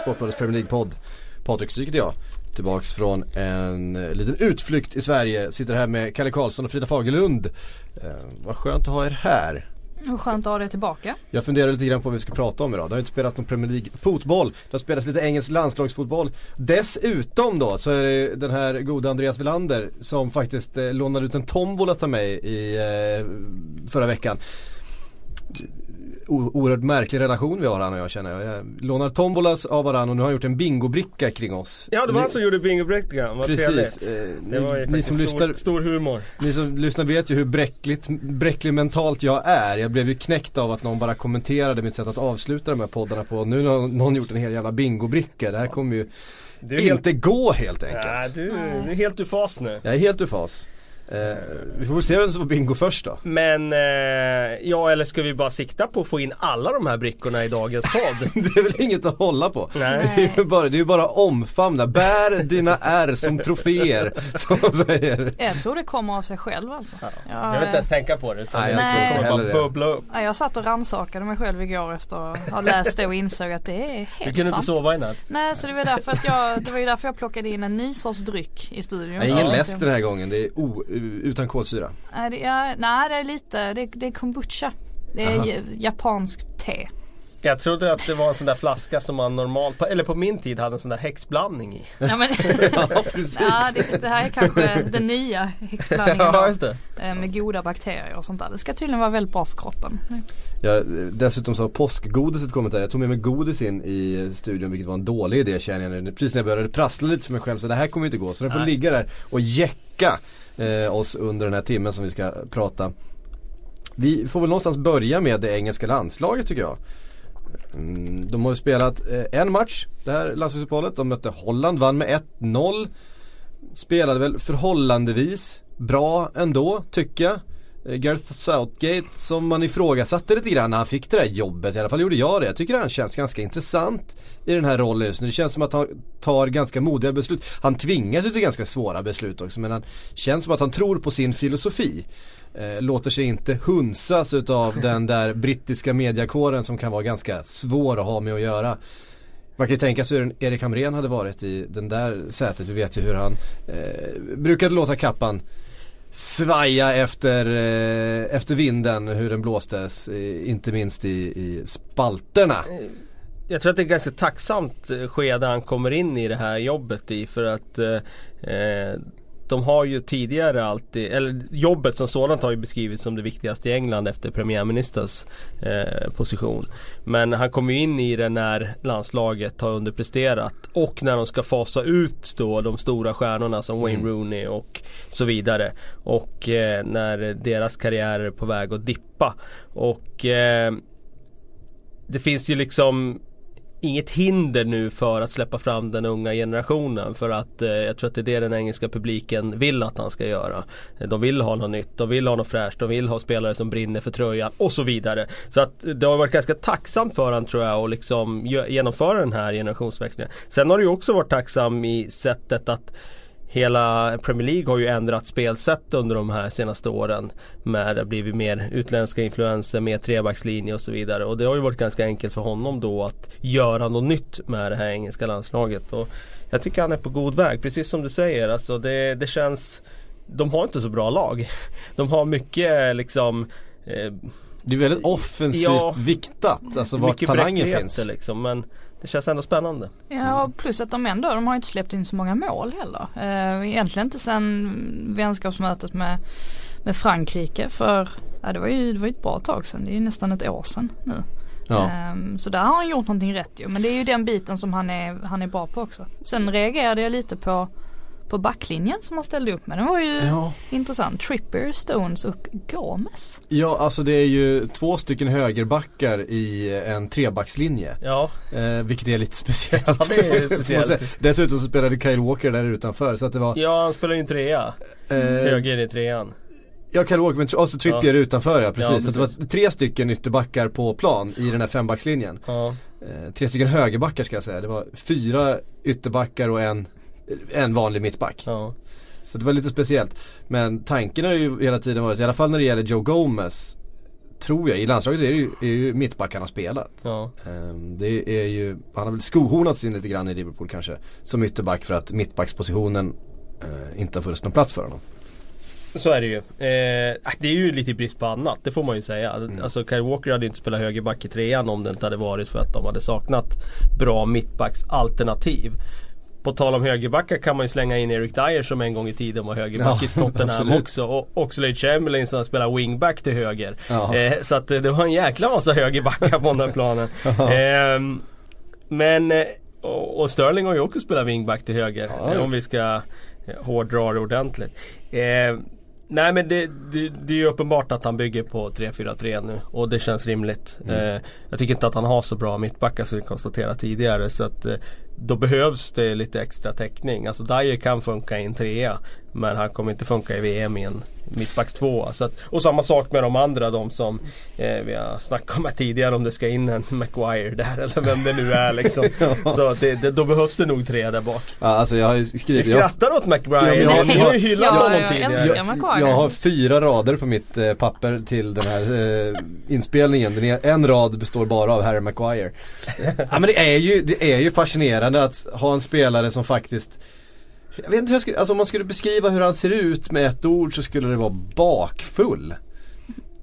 Sportbladets Premier League-podd. Patrik Stryk heter jag. Tillbaks från en liten utflykt i Sverige. Sitter här med Kalle Karlsson och Frida Fagerlund. Eh, vad skönt att ha er här. Och skönt att ha dig tillbaka. Jag funderar lite grann på vad vi ska prata om idag. Det har inte spelats någon Premier League-fotboll. Det har spelats lite engelsk landslagsfotboll. Dessutom då så är det den här goda Andreas Villander som faktiskt eh, lånade ut en tombola till mig i eh, förra veckan oerhört märklig relation vi har han och jag känner jag. Lånar tombolas av varandra och nu har han gjort en bingobricka kring oss. Ja det var han som gjorde bingobrickan, vad Precis. trevligt. Eh, ni, ni som stor, lyssnar, stor humor. ni som lyssnar vet ju hur bräckligt, bräcklig mentalt jag är. Jag blev ju knäckt av att någon bara kommenterade mitt sätt att avsluta de här poddarna på. Nu har någon gjort en hel jävla bingobricka. Det här kommer ju är helt, inte gå helt enkelt. nej, du, du är helt ur fas nu. Jag är helt ur fas. Eh, vi får väl se vem som får bingo först då. Men, eh, ja eller ska vi bara sikta på att få in alla de här brickorna i dagens podd? Det är väl inget att hålla på. Nej. Det är ju bara, det är bara omfamna. Bär dina R som troféer. Som de säger. Jag tror det kommer av sig själv alltså. Jag Jag, vill inte ens tänka på det utan Nej, jag det tror inte kommer bara det. bubbla upp. ja, jag satt och rannsakade mig själv igår efter att ha läst det och insåg att det är helt Du kunde inte sant. sova i natt? Nej så det var därför att jag, det var ju därför jag plockade in en ny sorts dryck i studion. Nej, ingen Ja. läsk den här gången. Det är o, utan kolsyra. Nej det, ja, nej det är lite, det, det är kombucha. Det är Aha. japanskt te. Jag trodde att det var en sån där flaska som man normalt, på, eller på min tid hade en sån där häxblandning i. Ja, men, Ja, precis. ja, det, det här är kanske den nya häxblandningen Ja då, just det. eh, med goda bakterier och sånt där. Det ska tydligen vara väldigt bra för kroppen. Jag, dessutom så har påskgodiset kommit där. Jag tog med mig godis in i studion vilket var en dålig idé känner jag nu. Precis när jag började prassla lite för mig själv så det här kommer inte gå. Så den får Nej. ligga där och jäcka eh, oss under den här timmen som vi ska prata. Vi får väl någonstans börja med det engelska landslaget tycker jag. Mm, de har ju spelat eh, en match det här landslagsuppehållet. De mötte Holland, vann med 1-0. Spelade väl förhållandevis bra ändå tycker jag. Eh, Gareth Southgate som man ifrågasatte lite grann när han fick det där jobbet. I alla fall gjorde jag det. Jag tycker han känns ganska intressant i den här rollen just nu. Det känns som att han tar ganska modiga beslut. Han tvingas ju till ganska svåra beslut också men han känns som att han tror på sin filosofi. Eh, låter sig inte hunsas utav den där brittiska mediakåren som kan vara ganska svår att ha med att göra. Man kan ju tänka sig hur Erik Hamrén hade varit i den där sätet. Vi vet ju hur han eh, brukade låta kappan svaja efter, eh, efter vinden, hur den blåstes. Eh, inte minst i, i spalterna. Eh, jag tror att det är ett ganska tacksamt eh, skede han kommer in i det här jobbet i för att eh, eh de har ju tidigare alltid, eller jobbet som sådant har ju beskrivits som det viktigaste i England efter premiärministers eh, position. Men han kommer ju in i det när landslaget har underpresterat och när de ska fasa ut då de stora stjärnorna som Wayne Mm. Rooney och så vidare. Och eh, när deras karriärer är på väg att dippa. Och eh, det finns ju liksom inget hinder nu för att släppa fram den unga generationen för att eh, jag tror att det är det den engelska publiken vill att han ska göra. De vill ha något nytt, de vill ha något fräscht, de vill ha spelare som brinner för tröjan och så vidare. Så att det har varit ganska tacksamt för honom tror jag att liksom genomföra den här generationsväxlingen. Sen har det ju också varit tacksam i sättet att Hela Premier League har ju ändrat spelsätt under de här senaste åren. Med det har blivit mer utländska influenser, mer trebackslinje och så vidare. Och det har ju varit ganska enkelt för honom då att göra något nytt med det här engelska landslaget. Och jag tycker han är på god väg, precis som du säger. Alltså det, det känns De har inte så bra lag. De har mycket liksom eh, Det är väldigt offensivt Ja. viktat, alltså mycket talangen finns. liksom. Men det känns ändå spännande. Ja och plus att de ändå, de har inte släppt in så många mål heller. Eh, egentligen inte sen vänskapsmötet med, med Frankrike för ja, det var ju det var ju ett bra tag sedan. Det är ju nästan ett år sedan nu. Ja. Ehm, så där har han gjort någonting rätt ju. Men det är ju den biten som han är, han är bra på också. Sen reagerade jag lite på på backlinjen som han ställde upp med. Den var ju Ja. intressant. Trippier, Stones och Gomes. ja, alltså det är ju två stycken högerbackar i en trebackslinje. Ja, Eh, vilket är lite speciellt. Ja, det är speciellt. Dessutom så spelade Kyle Walker där utanför så att det var ja han spelar ju en trea. eh, Höger i trean. Ja, Kyle Walker, men tr- och så Trippier utanför ja, precis. Ja, Så att det precis. var tre stycken ytterbackar på plan i den här fembackslinjen. Ja. Eh, tre stycken högerbackar ska jag säga. Det var fyra ytterbackar och en, en vanlig mittback. ja. Så det var lite speciellt. Men tanken har ju hela tiden varit, i alla fall när det gäller Joe Gomez tror jag, i landslaget är det ju, är ju mittbackarna spelat. Ja. Ehm, det är ju, han har väl skohornats in lite grann i Liverpool kanske som ytterback för att mittbackspositionen eh, inte har funnits någon plats för honom. Så är det ju. Eh, det är ju lite brist på annat, det får man ju säga. Mm. Alltså Kyle Walker hade inte spelat högerback i trean om det inte hade varit för att de hade saknat bra mittbacksalternativ. På tal om högerbackar kan man ju slänga in Eric Dyer som en gång i tiden var högerback Ja, i Tottenham också. Och Oxlade Chamberlain som spelar wingback till höger. Ja. Eh, så att eh, det var en jäkla massa högerbackar på den här planen. Ehm, men eh, och, och Sterling har ju också spelat wingback till höger. Ja. eh, om vi ska eh, hårdra det ordentligt. Eh, nej men det, det, det är ju uppenbart att han bygger på 3-4-3 nu och det känns rimligt. Mm. Eh, jag tycker inte att han har så bra mittbackar som vi konstaterade tidigare så att eh, då behövs det lite extra täckning. Alltså Dyer kan funka i en trea men han kommer inte funka i VM i en mittbacks tvåa. Så att, och samma sak med de andra, de som eh, vi har snackat om här tidigare om det ska in en Maguire där eller vem det nu är liksom. Ja. Så det, det, då behövs det nog tre där bak. Ja, alltså jag har ju Ni skrivit, jag, skrattar åt Maguire, Ja, men ni jag- har ju hyllat Ja, honom jag tidigare. Maguire. jag har fyra rader på mitt eh, papper till den här eh, inspelningen. Den är, en rad består bara av Harry Maguire. ja men det är, ju, det är ju fascinerande att ha en spelare som faktiskt jag vet inte hur jag skulle, alltså om man skulle beskriva hur han ser ut med ett ord så skulle det vara bakfull.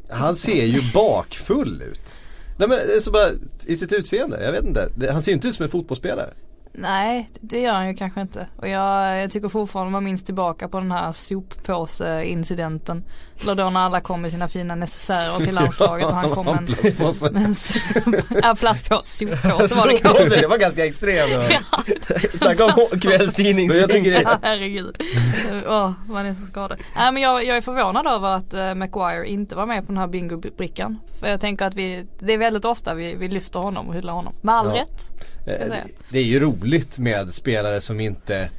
Han ser ju bakfull ut. Nej men det är så bara i sitt utseende, jag vet inte. Han ser ju inte ut som en fotbollsspelare. Nej, det gör han ju kanske inte. Och jag, jag tycker fortfarande man minns tillbaka på den här soppåse-incidenten. Eller då när alla kom med sina fina necessärer till landslaget och han kom med en, plastpåse. med en ja, plastpåse, soppåse var det kanske. det var ganska extremt. Snacka om kvällstidning. Ja, herregud. Åh, man är så skadad. Nej men jag, jag är förvånad över att uh, Maguire inte var med på den här bingo-brickan. För jag tänker att vi, det är väldigt ofta vi, vi lyfter honom och hyllar honom. Med all Ja. rätt. Eh. Det är ju roligt med spelare som inte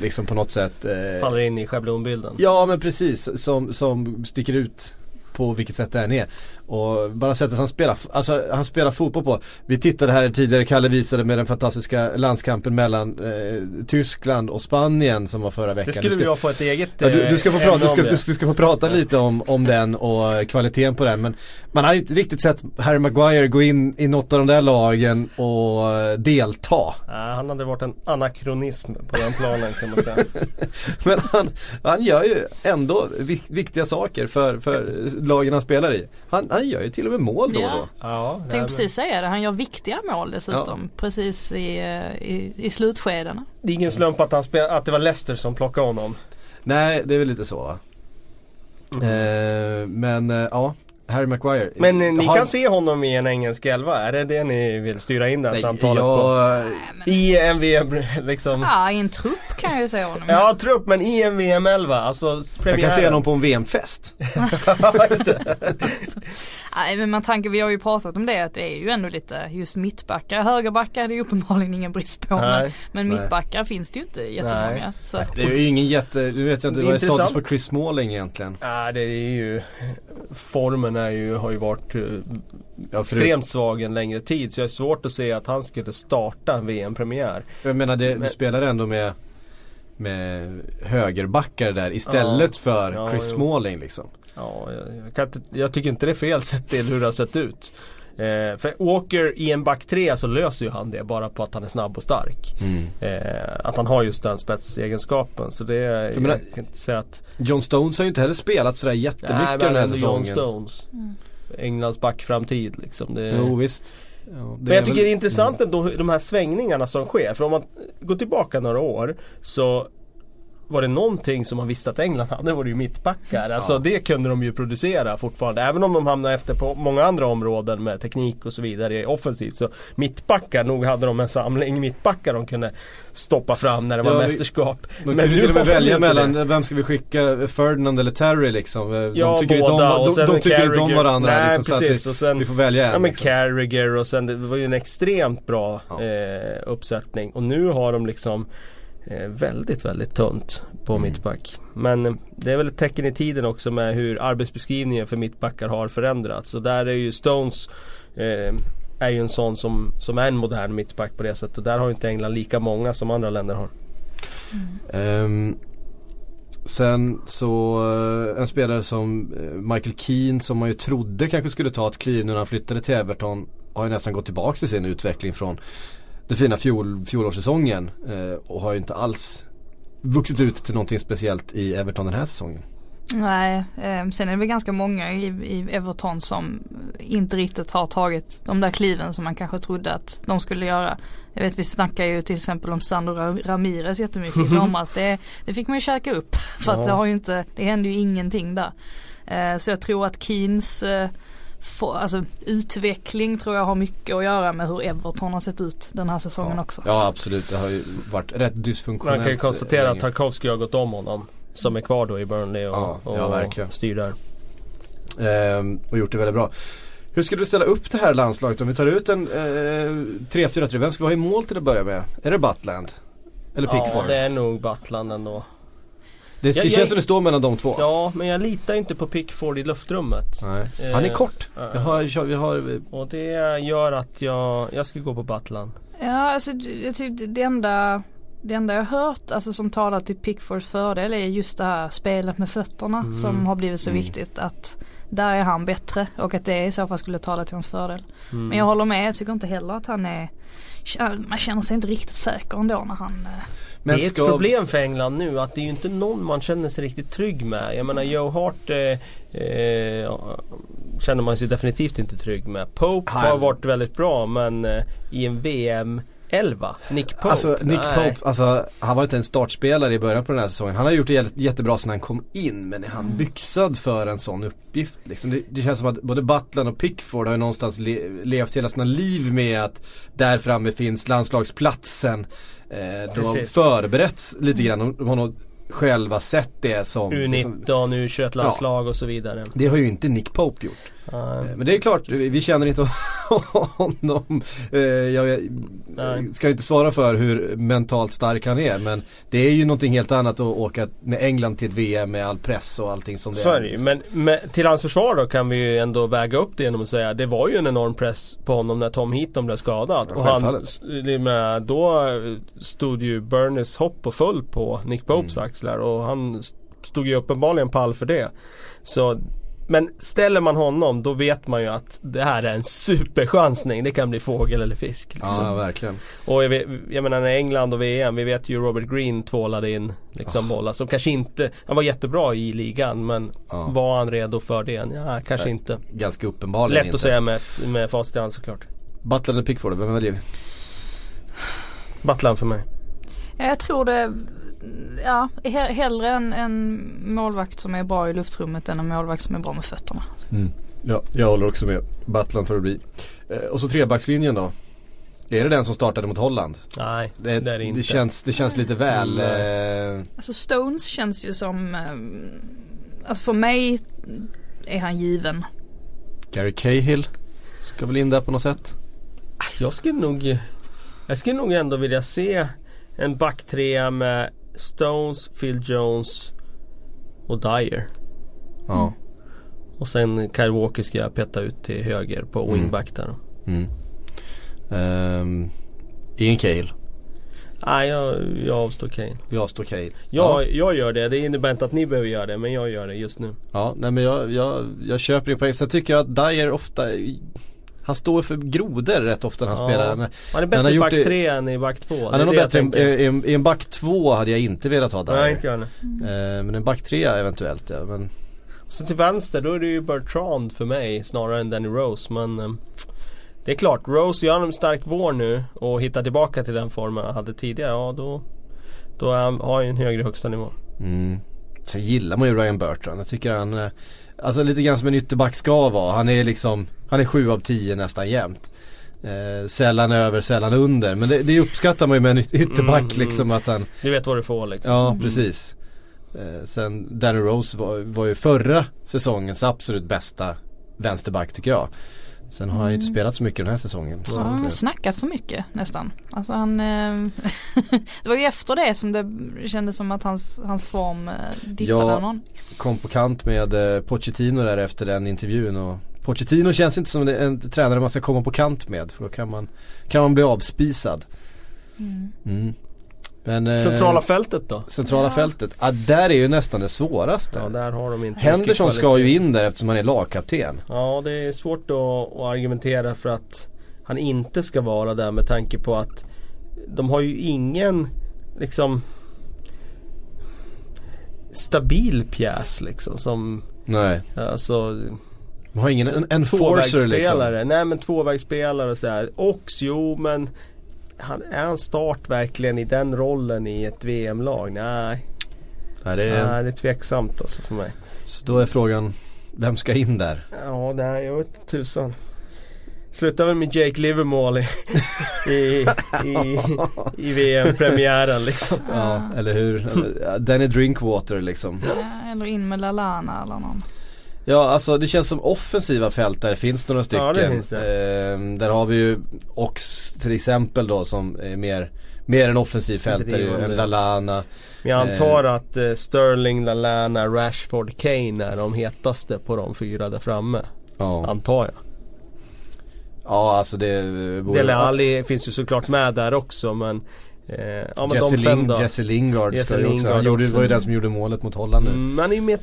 liksom på något sätt eh, Faller in i schablonbilden. Ja men precis, som, som sticker ut på vilket sätt det än är. Och bara sättet han spelar, alltså han spelar fotboll på. Vi tittade här tidigare, Kalle visade med den fantastiska landskampen mellan eh, Tyskland och Spanien som var förra veckan. Det skulle Du ska- vi få ett eget Ja, du, du, ska få eh, prata, du, ska, du, ska, du ska få prata lite om, om den och kvaliteten på den men man har inte riktigt sett Harry Maguire gå in i något av de där lagen och eh, delta. Nej, han hade varit en anakronism på den planen kan man säga. Men han, han gör ju ändå vik- viktiga saker för, för lagen han spelar i. Han, han gör ju till och med mål då och Ja. då. Ja, Tänkte precis säga det, han gör viktiga mål dessutom. Precis i, eh, i, i slutskedena. Det är ingen slump att, han spel, att det var Leicester som plockade honom. Nej, det är väl lite så va. Eh, men eh, ja, Harry Maguire. Men eh, ni Har- kan se honom i en engelsk elva, är det det ni vill styra in det här Nej, samtalet på? jag, I en VM liksom Ja, i en trupp kan jag ju säga honom. Ja, trupp men i en VM-11, alltså jag premiären. kan se honom på en VM-fest. Nej men man tänker, vi har ju pratat om det att det är ju ändå lite just mittbackar. Högerbackar är det ju uppenbarligen ingen brist på. Men, Nej. men Nej. mittbackar finns det ju inte jättemånga. Nej. Så Det är ju ingen jätte, nu vet jag inte, Det är vad är status på Chris Smalling egentligen? Ja, det är ju Formen är ju, har ju varit eh, Ja, för extremt svag en längre tid så jag har svårt att se att han skulle starta en VM-premiär. Jag menar det, du Men- spelar ändå med med högerbackar där istället för Ja, Chris jo. Smalling liksom. Ja, jag, jag, inte, jag tycker inte det är fel sett till hur det har sett ut. Eh, för Walker i en back 3 så löser ju han det bara på att han är snabb och stark. Eh, att han har just den spetsegenskapen. Så det, jag, menar- kan inte säga att John Stones har ju inte heller spelat sådär jättemycket Nej, den här ändå John säsongen. Stones. Mm. Englands backframtid liksom. Det, Jo visst. Ja, det Men jag tycker väl- det är intressant ändå hur- de här svängningarna som sker. För om man går tillbaka några år så var det någonting som man visste att England hade var det ju mittbackar. Alltså det kunde de ju producera fortfarande. Även om de hamnade efter på många andra områden med teknik och så vidare offensivt. Så mittbackar, nog hade de en samling mittbackar de kunde stoppa fram när det var Ja, mästerskap. De kunde ju nu till och med de välja mellan, det. vem ska vi skicka, Ferdinand eller Terry liksom? De Ja, tycker båda och de, sen de tycker inte om Carragher. varandra Nej, liksom, så precis. att och sen, vi, får välja en. Ja men liksom. Carragher och sen det var ju en extremt bra Ja. eh, uppsättning. Och nu har de liksom väldigt, väldigt tunt på Mm. mittback. Men eh, det är väl ett tecken i tiden också med hur arbetsbeskrivningen för mittbackar har förändrats. Så där är ju Stones eh, är ju en sån som, som är en modern mittback på det sättet. Och där har ju inte England lika många som andra länder har. Ehm, Sen så eh, en spelare som eh, Michael Keane som man ju trodde kanske skulle ta ett kliv nu när han flyttade till Everton har ju nästan gått tillbaka till sin utveckling från den fina fjol, fjolårssäsongen eh, och har ju inte alls vuxit ut till någonting speciellt i Everton den här säsongen. Nej, eh, sen är det väl ganska många i, i Everton som inte riktigt har tagit de där kliven som man kanske trodde att de skulle göra. Jag vet vi snackar ju till exempel om Sandro Ramirez jättemycket i somras. Det, det fick man ju käka upp för att det har ju inte, det hände ju ingenting där. Eh, så jag tror att Keens eh, få, alltså, utveckling tror jag har mycket att göra med hur Everton har sett ut den här säsongen ja. också. Ja absolut, det har ju varit rätt dysfunktionellt. Man kan ju konstatera att Tarkovsky har gått om honom. Som är kvar då i Burnley och, ja, och, ja, verkligen. styr där. Ehm, och gjort det väldigt bra. Hur skulle du ställa upp det här landslaget om vi tar ut en eh, 3-4-3? Vem ska vi ha i mål till att börja med? Är det Butland? Eller Pickford? Ja det är nog Butland ändå. Det, det jag, känns jag, som det står mellan de två. Ja men jag litar inte på Pickford i luftrummet. Nej. Han är kort. Eh, vi har, vi har, och det gör att jag, jag ska gå på Butland. Ja alltså jag tycker det enda det enda jag hört alltså som talar till Pickfords fördel är just det här spelet med fötterna mm. som har blivit så mm. viktigt att där är han bättre och att det i så fall skulle tala till hans fördel. Mm. Men jag håller med, jag tycker inte heller att han är man känner sig inte riktigt säker ändå när han eh, men det är ett problem för England nu att det är ju inte någon man känner sig riktigt trygg med. Jag menar Joe Hart eh, eh, känner man sig definitivt inte trygg med. Pope han... har varit väldigt bra men eh, i en VM 11, Nick Pope. Alltså Nick Nej. Pope, alltså, han var inte en startspelare i början på den här säsongen. Han har gjort det jättebra sedan han kom in men är han mm. byxad för en sån uppgift? Liksom? Det, det, känns som att både Butland och Pickford har ju någonstans le levt hela sina liv med att där framme finns landslagsplatsen. Eh, de har förberetts lite grann. De har nog själva sett det som U19, liksom, U21-landslag ja, och så vidare. Det har ju inte Nick Pope gjort. Mm. Men det är klart, vi känner inte honom. Eh, jag ska inte svara för hur mentalt stark han är men det är ju någonting helt annat att åka med England till ett VM med all press och allting som det så är. Det. Men, men till hans försvar då kan vi ju ändå väga upp det genom att säga det var ju en enorm press på honom när Tom Heaton blev skadad. och han, då stod ju Burners hopp och full på Nick Popes mm. axlar och han stod ju uppenbarligen pall för det. Så men ställer man honom då vet man ju att det här är en superchansning. Det kan bli fågel eller fisk. Liksom. Ja verkligen. Och jag, vet, jag menar när England och VM, vi vet ju Robert Green tvålade in liksom oh. bollar som kanske inte, han var jättebra i ligan men oh. var han redo för det? Ja kanske Nej, inte. Ganska uppenbarligen Lätt inte. att säga med, med facit i hand såklart. Butland eller Pickford, vem väljer vi? Butland för mig. Jag tror det ja, hellre en, en målvakt som är bra i luftrummet än en målvakt som är bra med fötterna. Mm. Ja, jag håller också med. Battlan får det bli. Eh, och så trebackslinjen då. Är det den som startade mot Holland? Nej, det, det är det inte. Det känns, det känns lite väl... Mm. Eh... Alltså Stones känns ju som... Eh, alltså för mig är han given. Gary Cahill ska väl in där på något sätt? Jag skulle nog... Jag skulle nog ändå vilja se en backtrea med Stones, Phil Jones och Dyer. Ja. Mm. Och sen Kyle Walker ska jag peta ut till höger på mm. wingback där. Mm. Um, ingen Cale? Nej, jag, jag avstår Kane. Vi avstår Kane. Jag, ja. jag gör det. Det innebär inte att ni behöver göra det. Men jag gör det just nu. Ja, nej men jag, jag, jag köper din poäng. Sen tycker jag att Dyer ofta han står för grodor rätt ofta när han ja. spelar. Han är bättre i back 3 än i back 2. Han är nog bättre i, i, i, en back 2 hade jag inte velat ha där. Nej inte jag mm. Men en back 3 eventuellt ja. Men... Så till vänster då är det ju Bertrand för mig snarare än Danny Rose. Men eh, det är klart, Rose gör en stark vår nu och hittar tillbaka till den formen han hade tidigare. Ja då, då han, har han en högre högsta nivå. Mm. Sen gillar man ju Ryan Bertrand. Jag tycker han eh, Alltså lite grann som en ytterback ska vara. Han är liksom, han är sju av tio nästan jämt. Eh, sällan över, sällan under. Men det, det uppskattar man ju med en ytterback mm, liksom att han Du vet vad du får liksom. Ja mm. precis. Eh, sen Danny Rose var, var ju förra säsongens absolut bästa vänsterback tycker jag. Sen har han ju inte mm. spelat så mycket den här säsongen. Ja, han har snackat för mycket nästan. Alltså han, eh, det var ju efter det som det kändes som att hans, hans form eh, dippade Jag någon. kom på kant med eh, Pochettino där efter den intervjun och Pochettino känns inte som en tränare man ska komma på kant med för då kan man, kan man bli avspisad. Mm. Mm. Men, eh, Centrala fältet då? centrala Ja. fältet, ja, där är ju nästan det svåraste. Ja där har de inte Henderson ska ju in där eftersom han är lagkapten. Ja det är svårt att, att argumentera för att han inte ska vara där med tanke på att de har ju ingen liksom stabil pjäs liksom som Nej, alltså man har ingen en, enforcer liksom. Tvåvägsspelare, nej men tvåvägsspelare och så här. Ox, jo men han, är han start verkligen i den rollen i ett VM-lag? Nej, Nej, det är, nej det är tveksamt alltså för mig. Så då är frågan, vem ska in där? Ja, det här, jag vet inte tusan. Slutar väl med Jake Livermore i, i, i, i VM-premiären liksom. Ja, eller hur? Danny Drinkwater liksom. Ja, Eller in med Lalana eller någon. Ja alltså det känns som offensiva fält där finns några stycken. Ja, det finns det. Ehm, där har vi ju Ox till exempel då som är mer, mer en offensiv fältare än Lalana. Men jag antar att eh, Sterling, Lallana, Rashford, Kane är de hetaste på de fyra där framme. Ja, Antar jag. ja alltså det vore... Dele Alli finns ju såklart med där också men eh, Ja men Jesse, Ling. Jesse Lingard Jesse ska ju också, Lingard han gjorde, var ju den som gjorde målet mot Holland nu. Mm, men han är ju med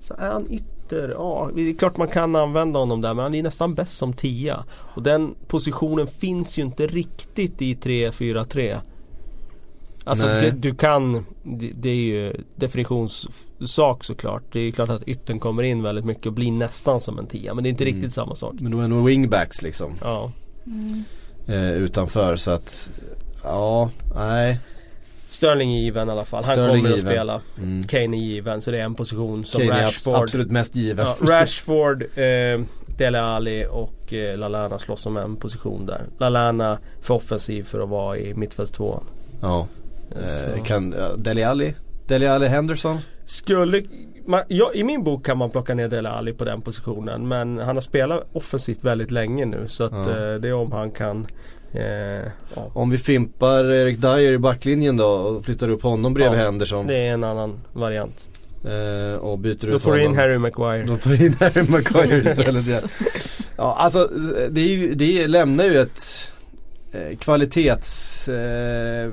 Så är han ytter, ja det är klart man kan använda honom där men han är nästan bäst som tia. Och den positionen finns ju inte riktigt i 3-4-3. Alltså det, du kan, det, det är ju definitionssak såklart. Det är ju klart att yttern kommer in väldigt mycket och blir nästan som en tia. Men det är inte Mm. riktigt samma sak. Men de är nog wingbacks liksom. Ja. Mm. Eh, utanför så att Ja, nej. Sterling är given i alla fall. Han Sterling kommer att given. spela. Mm. Kane är given så det är en position som Kane är Rashford absolut mest given. Ja, Rashford, eh, Dele Alli och eh, Lallana slåss om en position där. Lallana för offensiv för att vara i mittfältstvåan. Ja. Eh, kan, ja, Dele Alli? Dele Alli Henderson? Skulle, man, ja, I min bok kan man plocka ner Dele Alli på den positionen men han har spelat offensivt väldigt länge nu så att Ja. eh, det är om han kan eh, ja, Om vi fimpar Erik Dyer i backlinjen då och flyttar upp honom bredvid Ja, Henderson. Det är en annan variant. Eh, och byter Då ut får du in. Harry Maguire. Då får vi in Harry Maguire istället. Yes. Ja. ja alltså det, är ju, det lämnar ju ett eh, kvalitets eh,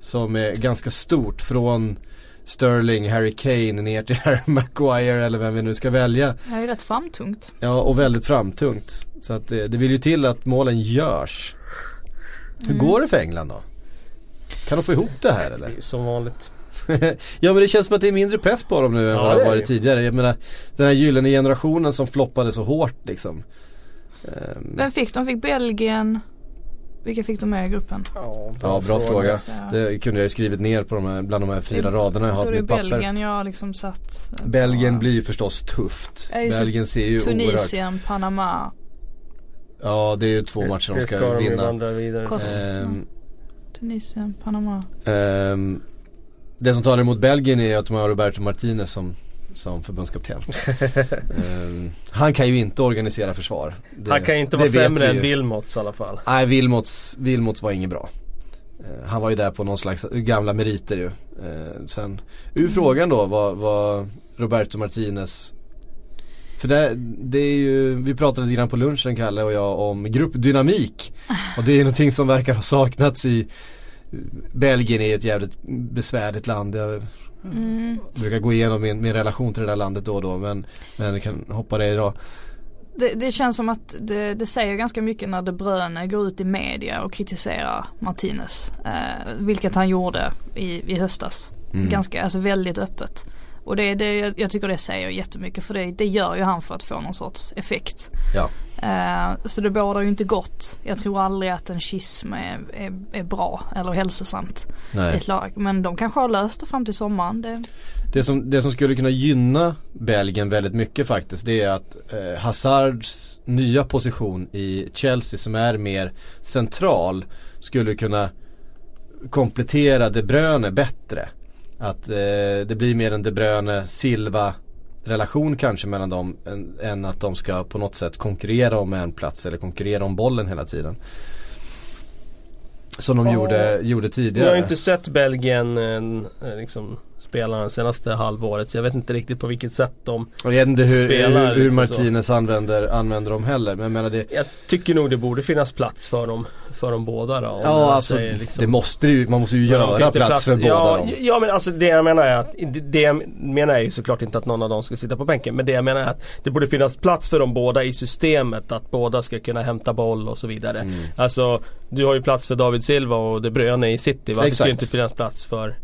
som är ganska stort från Sterling, Harry Kane ner till Harry Maguire eller vem vi nu ska välja. Det här är rätt framtungt. Ja och väldigt framtungt. Så att det, det vill ju till att målen görs. Hur Mm. går det för England då? Kan de få ihop det här Det eller? är som vanligt. ja men det känns som att det är mindre press på dem nu än Ja, vad det är varit tidigare. Jag menar den här gyllene generationen som floppade så hårt liksom. Vem fick de? fick Belgien. Vilka fick de med i gruppen? Ja, Ja bra fråga. Det kunde jag ju skrivit ner på de här, bland de här fyra Det- raderna jag har på det mitt papper. Belgien jag liksom satt Belgien blir ju förstås tufft. Ja, det. Belgien ser ju oerhört Tunisien, Panama, Ja det är ju två matcher de Det ska, de vinna. vidare. Kos- Ehm, Tunisien, Panama. ehm, det som talar emot Belgien är att de har Roberto Martinez som, som förbundskapten. Ehm, han kan ju inte organisera försvar. Det- Han kan ju inte vara sämre än. Wilmots i alla fall. Nej, Wilmots, Wilmots var inget bra. Eh, han var ju där på någon slags gamla meriter ju. Eh, sen, ur frågan då vad, vad Roberto Martinez för det, det är ju, vi pratade lite grann på lunchen Kalle och jag om gruppdynamik. Och det är någonting som verkar ha saknats i Belgien är ett jävligt besvärligt land. Jag Mm. brukar gå igenom min, min relation till det där landet då och då men, men jag kan hoppa det idag. Det, det känns som att det, det säger ganska mycket när De Bruyne går ut i media och kritiserar Martinez. Eh, vilket han gjorde i, i höstas. Mm. Ganska, alltså väldigt öppet. Och det, det, jag- tycker det säger jättemycket för det, det gör ju han för att få någon sorts effekt. Ja. Eh, så det bådar ju inte gott. Jag tror aldrig att en schism är, är, är bra eller hälsosamt i Nej. ett lag. Men de kanske har löst det fram till sommaren. Det, Det som, det som skulle kunna gynna Belgien väldigt mycket faktiskt det är att eh, Hazards nya position i Chelsea som är mer central skulle kunna komplettera De Bruyne bättre. Att eh, det blir mer en De Bruyne Silva relation kanske mellan dem än, än att de ska på något sätt konkurrera om en plats eller konkurrera om bollen hela tiden. Som de Ja. gjorde, gjorde har tidigare. ju inte sett Belgien eh, liksom spelarna det senaste halvåret. Så jag vet inte riktigt på vilket sätt de Och jag vet inte hur, spelar hur, hur liksom Martinez använder, använder dem heller. Men jag menar det Jag tycker nog det borde finnas plats för dem, för dem båda då. Ja alltså säger liksom- det måste ju, man måste ju göra plats, det för båda ja, dem. Ja men alltså det jag menar är att det, det jag menar är ju såklart inte att någon av dem ska sitta på bänken. Men det jag menar är att det borde finnas plats för dem båda i systemet. Att båda ska kunna hämta boll och så vidare. Mm. Alltså du har ju plats för David Silva och De Bruyne i City. Varför ska det Exakt. inte finnas plats för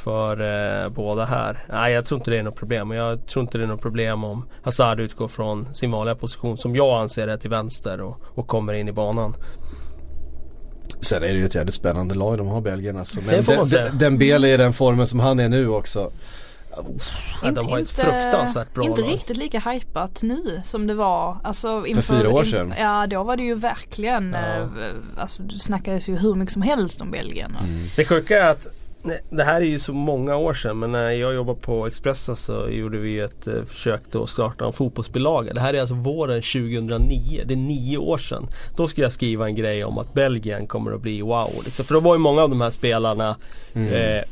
för eh, båda här. Nej jag tror inte det är något problem. Och jag tror inte det är något problem om Hazard utgår från sin vanliga position som jag anser är till vänster och, och kommer in i banan. Sen är det ju ett jävligt spännande lag de har Belgien alltså. Det Men får man den, säga. den, den Bele i den formen som han är nu också. Ja, de har ett fruktansvärt bra Inte lag. riktigt lika hypat nu som det var. Alltså inför, fyra år in- sedan. Ja då var det ju verkligen, Ja. eh, alltså det snackades ju hur mycket som helst om Belgien. Mm. Det sjuka är att det här är ju så många år sedan men när jag jobbade på Expressen så gjorde vi ett eh, försök då att starta en fotbollsbilaga. Det här är alltså våren 2009, det är nio år sedan. Då ska jag skriva en grej om att Belgien kommer att bli wow. Liksom. För då var ju många av de här spelarna Mm. eh,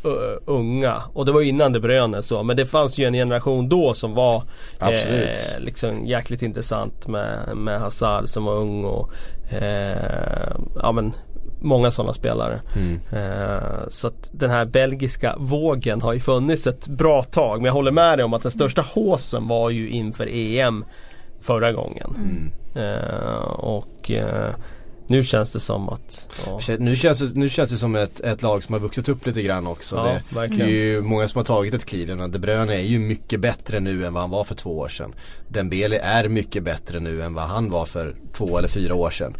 unga. Och det var innan det bröne så. Men det fanns ju en generation då som var eh, liksom jäkligt intressant med, med Hazard som var ung och eh, ja men många sådana spelare. Mm. Eh, Så att den här belgiska vågen har ju funnits ett bra tag. Men jag håller med dig om att den största håsen var ju inför EM förra gången. Mm. Eh, Och eh, nu känns det som att ja, Nu känns, det, nu känns det som ett, ett lag som har vuxit upp lite grann också. Ja, det, det är ju många som har tagit ett kliv. De Bruyne är ju mycket bättre nu än vad han var för två år sedan. Dembele är mycket bättre nu än vad han var för två eller fyra år sedan.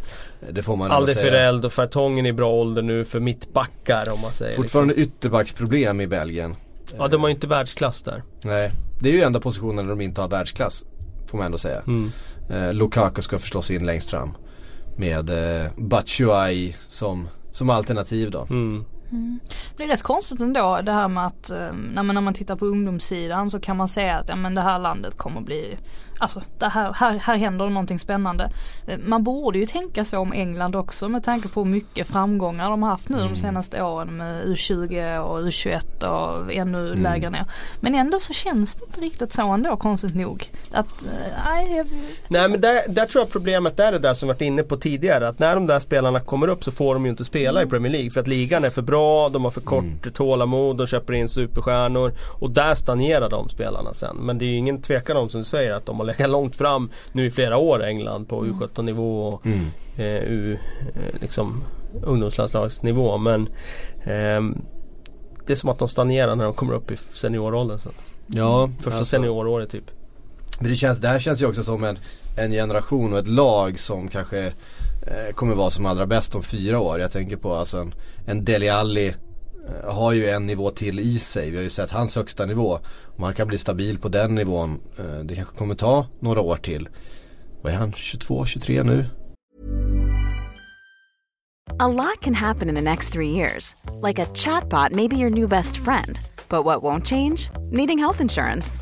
Det får man ändå säga. Alderfereld och Fertongen i bra ålder nu för mittbackar om man säger. Fortfarande Liksom. ytterbacksproblem i Belgien. Ja de har ju inte världsklass där. Nej, det är ju enda positionen där de inte har världsklass. Får man ändå säga. Mm. Eh, Lukaku ska förslås in längst fram. Med eh, Batshuayi som, som alternativ då. Mm. Det är rätt konstigt ändå det här med att eh, när, man, när man tittar på ungdomssidan så kan man säga att ja, men det här landet kommer bli Alltså det här, här, här händer någonting spännande. Eh, Man borde ju tänka så om England också med tanke på hur mycket framgångar de har haft nu Mm. de senaste åren med U20 och U21 och ännu Mm. lägre ner. Men ändå så känns det inte riktigt så ändå konstigt nog. Att, eh, nej, jag, Nej men där, där tror jag problemet är det där som vi varit inne på tidigare. Att när de där spelarna kommer upp så får de ju inte spela i Premier League. För att ligan är för bra, de har för kort Mm. tålamod, de köper in superstjärnor. Och där stagnerar de spelarna sen. Men det är ju ingen tvekan om som du säger att de har legat långt fram nu i flera år England på U17 nivå och Mm. eh, U, eh, liksom ungdomslandslagsnivå. Men ehm, det är som att de stagnerar när de kommer upp i senioråldern sen. Ja, Första alltså- senioråret typ. Men det, känns, det här känns ju också som en, en generation och ett lag som kanske eh, kommer vara som allra bäst om fyra år. Jag tänker på alltså en, en Dele Alli eh, Eh, har ju en nivå till i sig. Vi har ju sett hans högsta nivå. Om han kan bli stabil på den nivån, eh, det kanske kommer ta några år till. Vad är han, 22, 23 nu? A lot can happen in the next three years. Like a chatbot maybe your new best friend. But what won't change? Needing health insurance.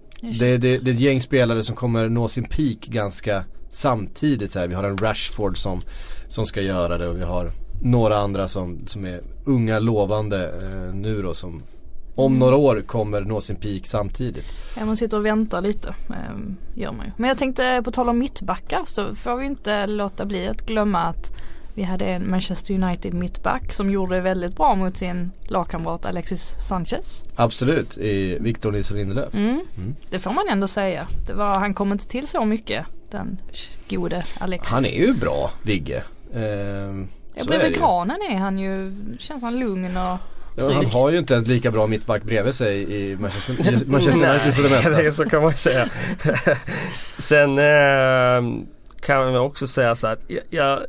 Det, det, det är ett gäng spelare som kommer nå sin peak ganska samtidigt här. Vi har en Rashford som, som ska göra det och vi har några andra som, som är unga lovande eh, nu då som om några år kommer nå sin peak samtidigt. Ja, man sitter och väntar lite. Eh, gör man ju. Men jag tänkte på tal om mittbackar så får vi inte låta bli att glömma att vi hade en Manchester United mittback som gjorde det väldigt bra mot sin lagkamrat Alexis Sanchez. Absolut, i Victor Nilsson Lindelöf. Mm. Mm. Det får man ändå säga. Det var, han kom inte till så mycket den gode Alexis. Han är ju bra, Vigge. Ehm, Ja, bredvid granen är han ju, känns han lugn och Ja, han har ju inte en lika bra mittback bredvid sig i Manchester, i Manchester United för det mesta. Nej, så kan man ju säga. Sen eh, kan man också säga så att jag, jag,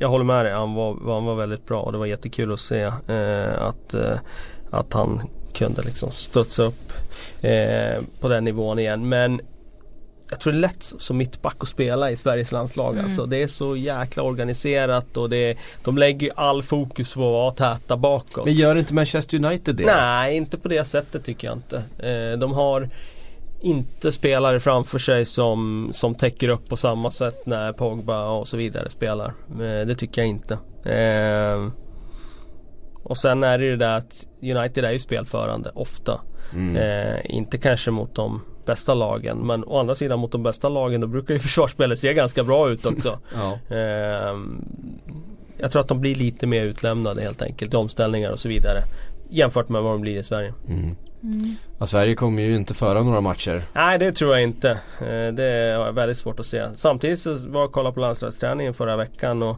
jag håller med dig, han var, han var väldigt bra och det var jättekul att se eh, att, eh, att han kunde liksom studsa upp eh, på den nivån igen. Men jag tror det är lätt som mittback att spela i Sveriges landslag. Mm. Alltså, det är så jäkla organiserat och det, de lägger ju all fokus på att vara täta bakåt. Men gör inte Manchester United det? Nej, inte på det sättet tycker jag inte. Eh, de har inte spelare framför sig som, som täcker upp på samma sätt när Pogba och så vidare spelar. Eh, det tycker jag inte. Eh, och sen är det ju det att United är ju spelförande ofta. Mm. Eh, inte kanske mot de bästa lagen men å andra sidan mot de bästa lagen då brukar ju försvarsspelet se ganska bra ut också. Ja. Eh, jag tror att de blir lite mer utlämnade helt enkelt i omställningar och så vidare. Jämfört med vad de blir i Sverige. Mm. Mm. Ja, Sverige kommer ju inte föra några matcher. Nej det tror jag inte. Eh, Det är väldigt svårt att se. Samtidigt så var jag och kollade på landslagsträningen förra veckan och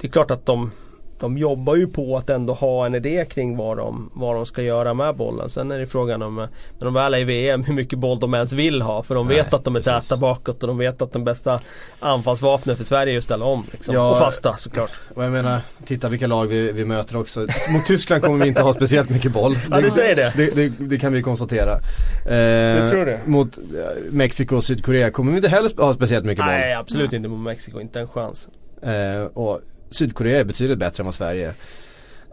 det är klart att de de jobbar ju på att ändå ha en idé kring vad de, vad de ska göra med bollen. Sen är det frågan om, eh, när de väl är i VM, hur mycket boll de ens vill ha. För de Nej, vet att de är precis. täta bakåt och de vet att den bästa anfallsvapnet för Sverige är att ställa om. Liksom. Ja. och fasta såklart. Och jag menar, titta vilka lag vi, vi möter också. Mot Tyskland kommer vi inte ha speciellt mycket boll. Ja, du säger det. Det, det, det kan vi konstatera. Eh, tror det. Mot eh, Mexiko och Sydkorea kommer vi inte heller ha speciellt mycket Nej absolut inte mot Mexiko, inte en chans. boll. Eh, och Sydkorea är betydligt bättre än vad Sverige är.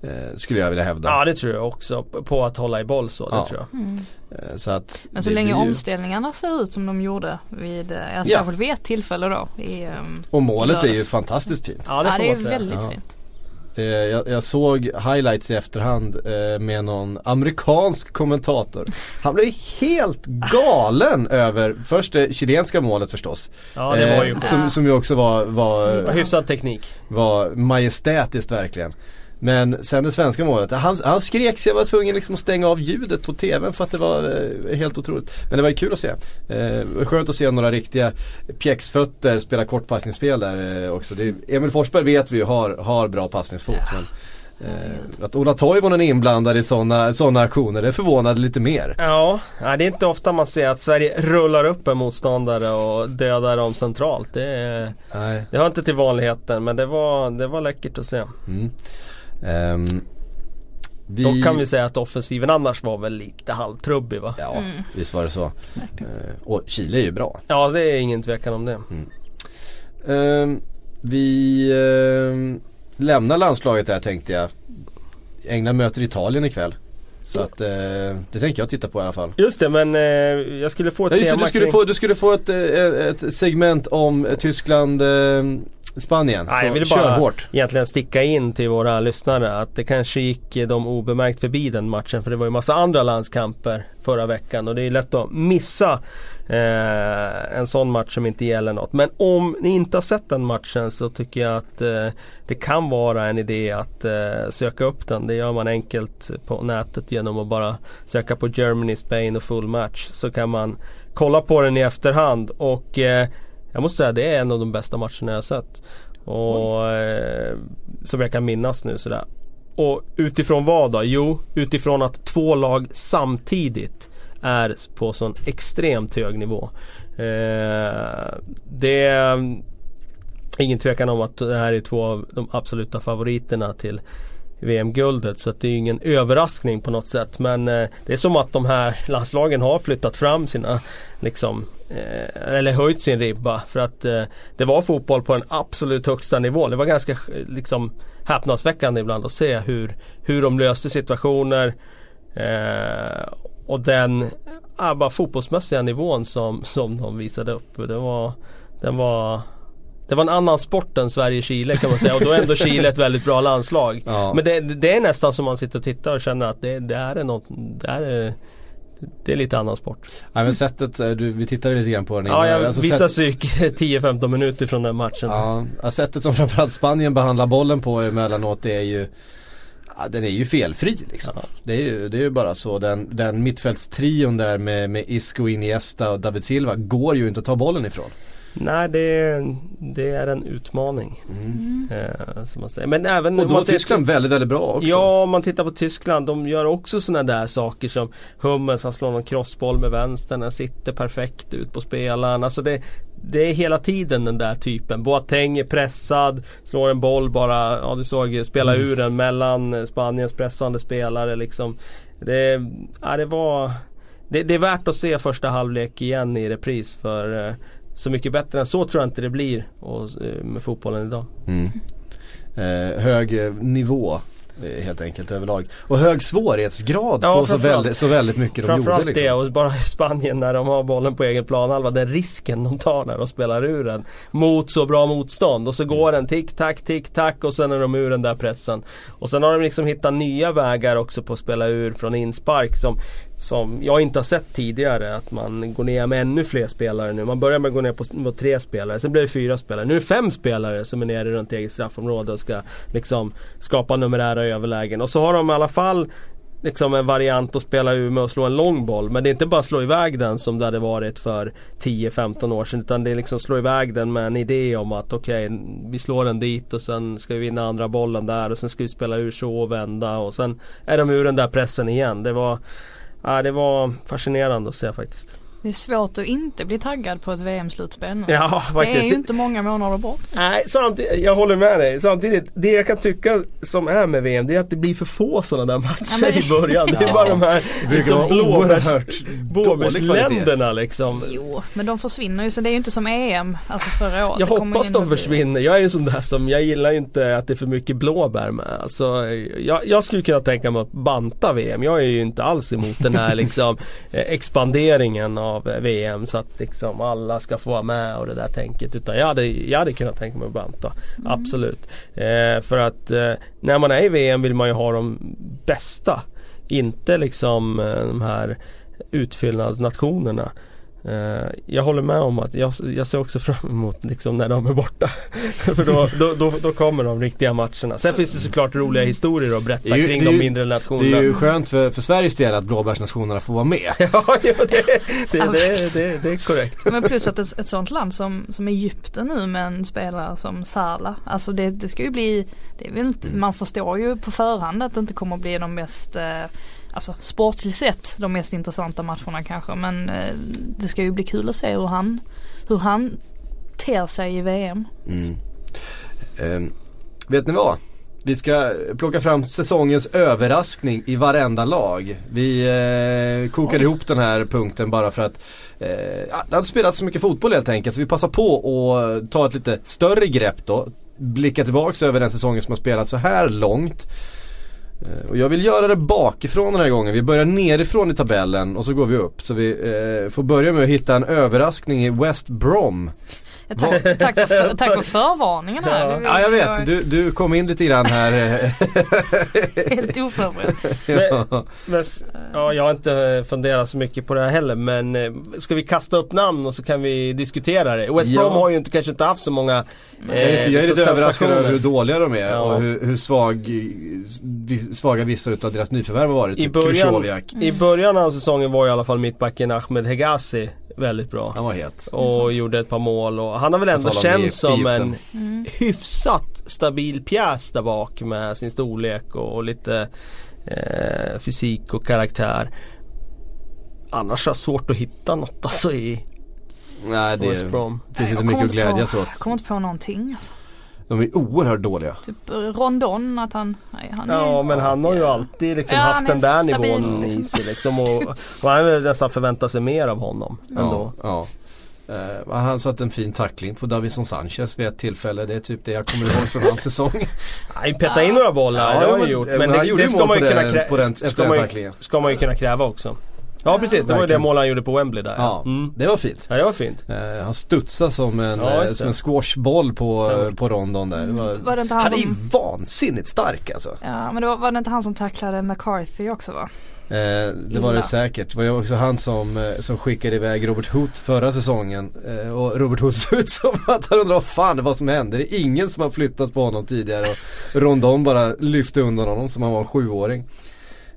Eh, skulle jag vilja hävda. Ja det tror jag också, på att hålla i boll så. Det Ja. tror jag. Mm. Eh, så att Men så det länge ju- omställningarna ser ut som de gjorde vid, eh, ja, Ja. särskilt vid ett tillfälle då. I, ehm, Och målet är ju fantastiskt fint. Ja det ja, det är säga. väldigt Ja. fint. Eh, jag, jag såg highlights i efterhand eh, med någon amerikansk kommentator. Han blev helt galen över, först det chilenska målet förstås. Ja det var ju Eh, som, som ju också var, var Hyfsad teknik. var majestätiskt verkligen. Men sen det svenska målet, han, han skrek så jag var tvungen liksom att stänga av ljudet på tvn för att det var eh, helt otroligt. Men det var ju kul att se. Eh, skönt att se några riktiga pjäxfötter spela kortpassningsspel där eh, också. Det, Emil Forsberg vet vi ju har, har bra passningsfot. Men, eh, att Ola Toivonen är inblandad i sådana såna aktioner, det förvånade lite mer. Ja, det är inte ofta man ser att Sverige rullar upp en motståndare och dödar dem centralt. Det, är- Nej. det hör inte till vanligheten men det var, det var läckert att se. Mm. Ehm, vi... Dock kan vi säga att offensiven annars var väl lite halvtrubbig va? Ja, visst var det så. Eh, och Chile är ju bra. Ja det är ingen tvekan om det. Ehm, vi ehm, lämnar landslaget där tänkte jag. England möter Italien ikväll. Så att eh, det tänker jag titta på i alla fall. Just det men eh, jag skulle få ett Ja, just det, tema du, skulle kring... få, du skulle få ett, eh, ett segment om Tyskland, eh, Spanien. Nej, jag så ville kör bara hårt. egentligen sticka in till våra lyssnare att det kanske gick eh, dem obemärkt förbi den matchen för det var ju massa andra landskamper förra veckan och det är lätt att missa eh, en sån match som inte gäller något. Men om ni inte har sett den matchen så tycker jag att eh, det kan vara en idé att eh, söka upp den. Det gör man enkelt på nätet genom att bara söka på Germany, Spain och full match så kan man kolla på den i efterhand och eh, jag måste säga det är en av de bästa matcherna jag har sett. Och eh, som jag kan minnas nu sådär. Och utifrån vad då? Jo, utifrån att två lag samtidigt är på sån extremt hög nivå. Eh, det är eh, ingen tvekan om att det här är två av de absoluta favoriterna till VM-guldet så att det är ingen överraskning på något sätt men eh, det är som att de här landslagen har flyttat fram sina liksom eller höjt sin ribba för att eh, det var fotboll på den absolut högsta nivån. Det var ganska eh, liksom häpnadsväckande ibland att se hur, hur de löste situationer eh, och den ja, bara fotbollsmässiga nivån som, som de visade upp. Det var, den var det var en annan sport än Sverige-Chile kan man säga och då är ändå Chile ett väldigt bra landslag. Ja. Men det, det är nästan som man sitter och tittar och känner att det, det här är något, det här är det är lite annan sport. Nej men sättet, eh, du, vi tittade lite grann på den Ja, jag Alltså, visar sätt- psyk 10-15 minuter från den matchen. Ja, sättet som framförallt Spanien behandlar bollen på emellanåt det är ju ja, Den är ju felfri liksom. Ja. Det, är ju, det är ju bara så. Den, den mittfältstrion där med, med Isco, Iniesta och David Silva går ju inte att ta bollen ifrån. Nej, det, det är en utmaning. Eh, som man säger. Men även Mm. Och då tittar- Tyskland väldigt, väldigt bra också. Ja, om man tittar på Tyskland. De gör också sådana där saker som Hummels, han slår någon crossboll med vänstern. Den sitter perfekt ut på spelaren. Alltså det, det är hela tiden den där typen. Boateng är pressad, slår en boll bara, ja du såg spela Mm. ur den mellan Spaniens pressande spelare liksom. Det, ja, det var det, det, är värt att se första halvlek igen i repris för eh, så mycket bättre än så tror jag inte det blir och, eh, med fotbollen idag. Mm. Eh, hög nivå Eh, helt enkelt överlag. Och hög svårighetsgrad ja, på så väldigt, så väldigt mycket de gjorde. Framförallt liksom. det och bara i Spanien när de har bollen på egen planhalva. Den risken de tar när de spelar ur den. Mot så bra motstånd och så går den tick-tack, tick-tack och sen är de ur den där pressen. Och sen har de liksom hittat nya vägar också på att spela ur från inspark som som jag inte har sett tidigare. Att man går ner med ännu fler spelare nu. Man börjar med att gå ner på, på tre spelare, sen blir det fyra spelare. Nu är det fem spelare som är nere runt eget straffområde och ska liksom skapa numerära överlägen. Och så har de i alla fall liksom en variant att spela ur med att slå en lång boll. Men det är inte bara att slå iväg den som det hade varit för 10-15 år sedan. Utan det är liksom slå iväg den med en idé om att okej, okay, vi slår den dit och sen ska vi vinna andra bollen där och sen ska vi spela ur så och vända och sen är de ur den där pressen igen. Det var ja, det var fascinerande att se faktiskt. Det är svårt att inte bli taggad på ett VM-slutspel nu. Ja, faktiskt. Det är ju inte många månader bort. Nej, samtidigt, jag håller med dig. Samtidigt, det jag kan tycka som är med VM det är att det blir för få sådana där matcher ja, men... i början. Det är bara de här liksom, blåbärsländerna liksom. Jo, men de försvinner ju så det är ju inte som EM, alltså förra året. Jag hoppas de försvinner. Jag är ju sån där som, jag gillar ju inte att det är för mycket blåbär med. Alltså, jag, jag skulle kunna tänka mig att banta VM. Jag är ju inte alls emot den här liksom eh, expanderingen av av VM så att liksom alla ska få vara med och det där tänket. Utan jag hade, jag hade kunnat tänka mig att banta. Mm. Absolut. Eh, för att eh, när man är i VM vill man ju ha de bästa. Inte liksom eh, de här utfyllnadsnationerna. Uh, jag håller med om att jag, jag ser också fram emot liksom när de är borta. För då, då, då, då, kommer de riktiga matcherna. Sen finns det såklart roliga historier att berätta ju, kring de mindre nationerna. Det är ju skönt för, för Sveriges del att blåbärsnationerna får vara med. ja, ja det, det, det, det, det, är korrekt. Men plus att ett, ett sånt land som, som Egypten nu med en spelare som Salah. Alltså det, det ska ju bli, det är väl inte, man förstår ju på förhand att det inte kommer att bli de mest eh, alltså sportsligt sett de mest intressanta matcherna kanske. Men eh, det ska ju bli kul att se hur han, hur han ter sig i VM. Mm. Eh, vet ni vad? Vi ska plocka fram säsongens överraskning i varenda lag. Vi eh, kokade Oj. ihop den här punkten bara för att eh, det hade spelats så mycket fotboll helt enkelt. Så vi passar på att ta ett lite större grepp då. Blicka tillbaks över den säsongen som har spelats så här långt. Eh, och jag vill göra det bakifrån den här gången. Vi börjar nerifrån i tabellen och så går vi upp. Så vi eh, får börja med att hitta en överraskning i West Brom tack, tack, för, tack för förvarningen här. Ja, ja jag vet. Du, du kom in lite grann här. Helt oförberedd. ja. Men, ja, jag har inte funderat så mycket på det här heller men eh, ska vi kasta upp namn och så kan vi diskutera det. West Brom har ju inte, kanske inte haft så många eh, Jag är, lite överraskad över hur dåliga de är ja. och hur, hur svag, svaga vissa utav deras nyförvärv har varit. I, typ början, I början av säsongen var i alla fall mittbacken Ahmed Hegazi väldigt bra. Han var het. Och gjorde ett par mål och han har väl ändå känts som en mm. hyfsat stabil pjäs där bak med sin storlek och, och lite eh, fysik och karaktär. Annars har jag svårt att hitta något alltså i Nej det West Brom. finns inte mycket att glädjas åt. Jag kommer inte på någonting alltså. De är oerhört dåliga. Typ Rondon att han, nej, han Ja är, men han har ju alltid liksom ja, haft den där stabil, nivån liksom. i sig liksom och, och han vill nästan förvänta sig mer av honom ändå. Ja, Uh, han satt en fin tackling på Davison Sanchez vid ett tillfälle. Det är typ det jag kommer ihåg från hans säsong. Han petade in några bollar, ja, det har han gjort. Men, men det, det ska man ju kunna kräva. Ska, man ju, ska man ju kunna kräva också. Ja precis, det var ju det mål han gjorde på Wembley där. Ja, mm. det var fint. Ja det var fint. Uh, han studsade som en, ja, uh, som en squashboll på, på rondon där. Var, var det inte han, han som... är ju vansinnigt stark alltså. Ja men det var, var det inte han som tacklade McCarthy också va? Eh, det var det säkert. Det var ju också han som, eh, som skickade iväg Robert Hood förra säsongen. Eh, och Robert Hood såg ut som att han undrar vad fan det var som hände. Det är ingen som har flyttat på honom tidigare. Och Rondon bara lyfte undan honom som han var en sjuåring.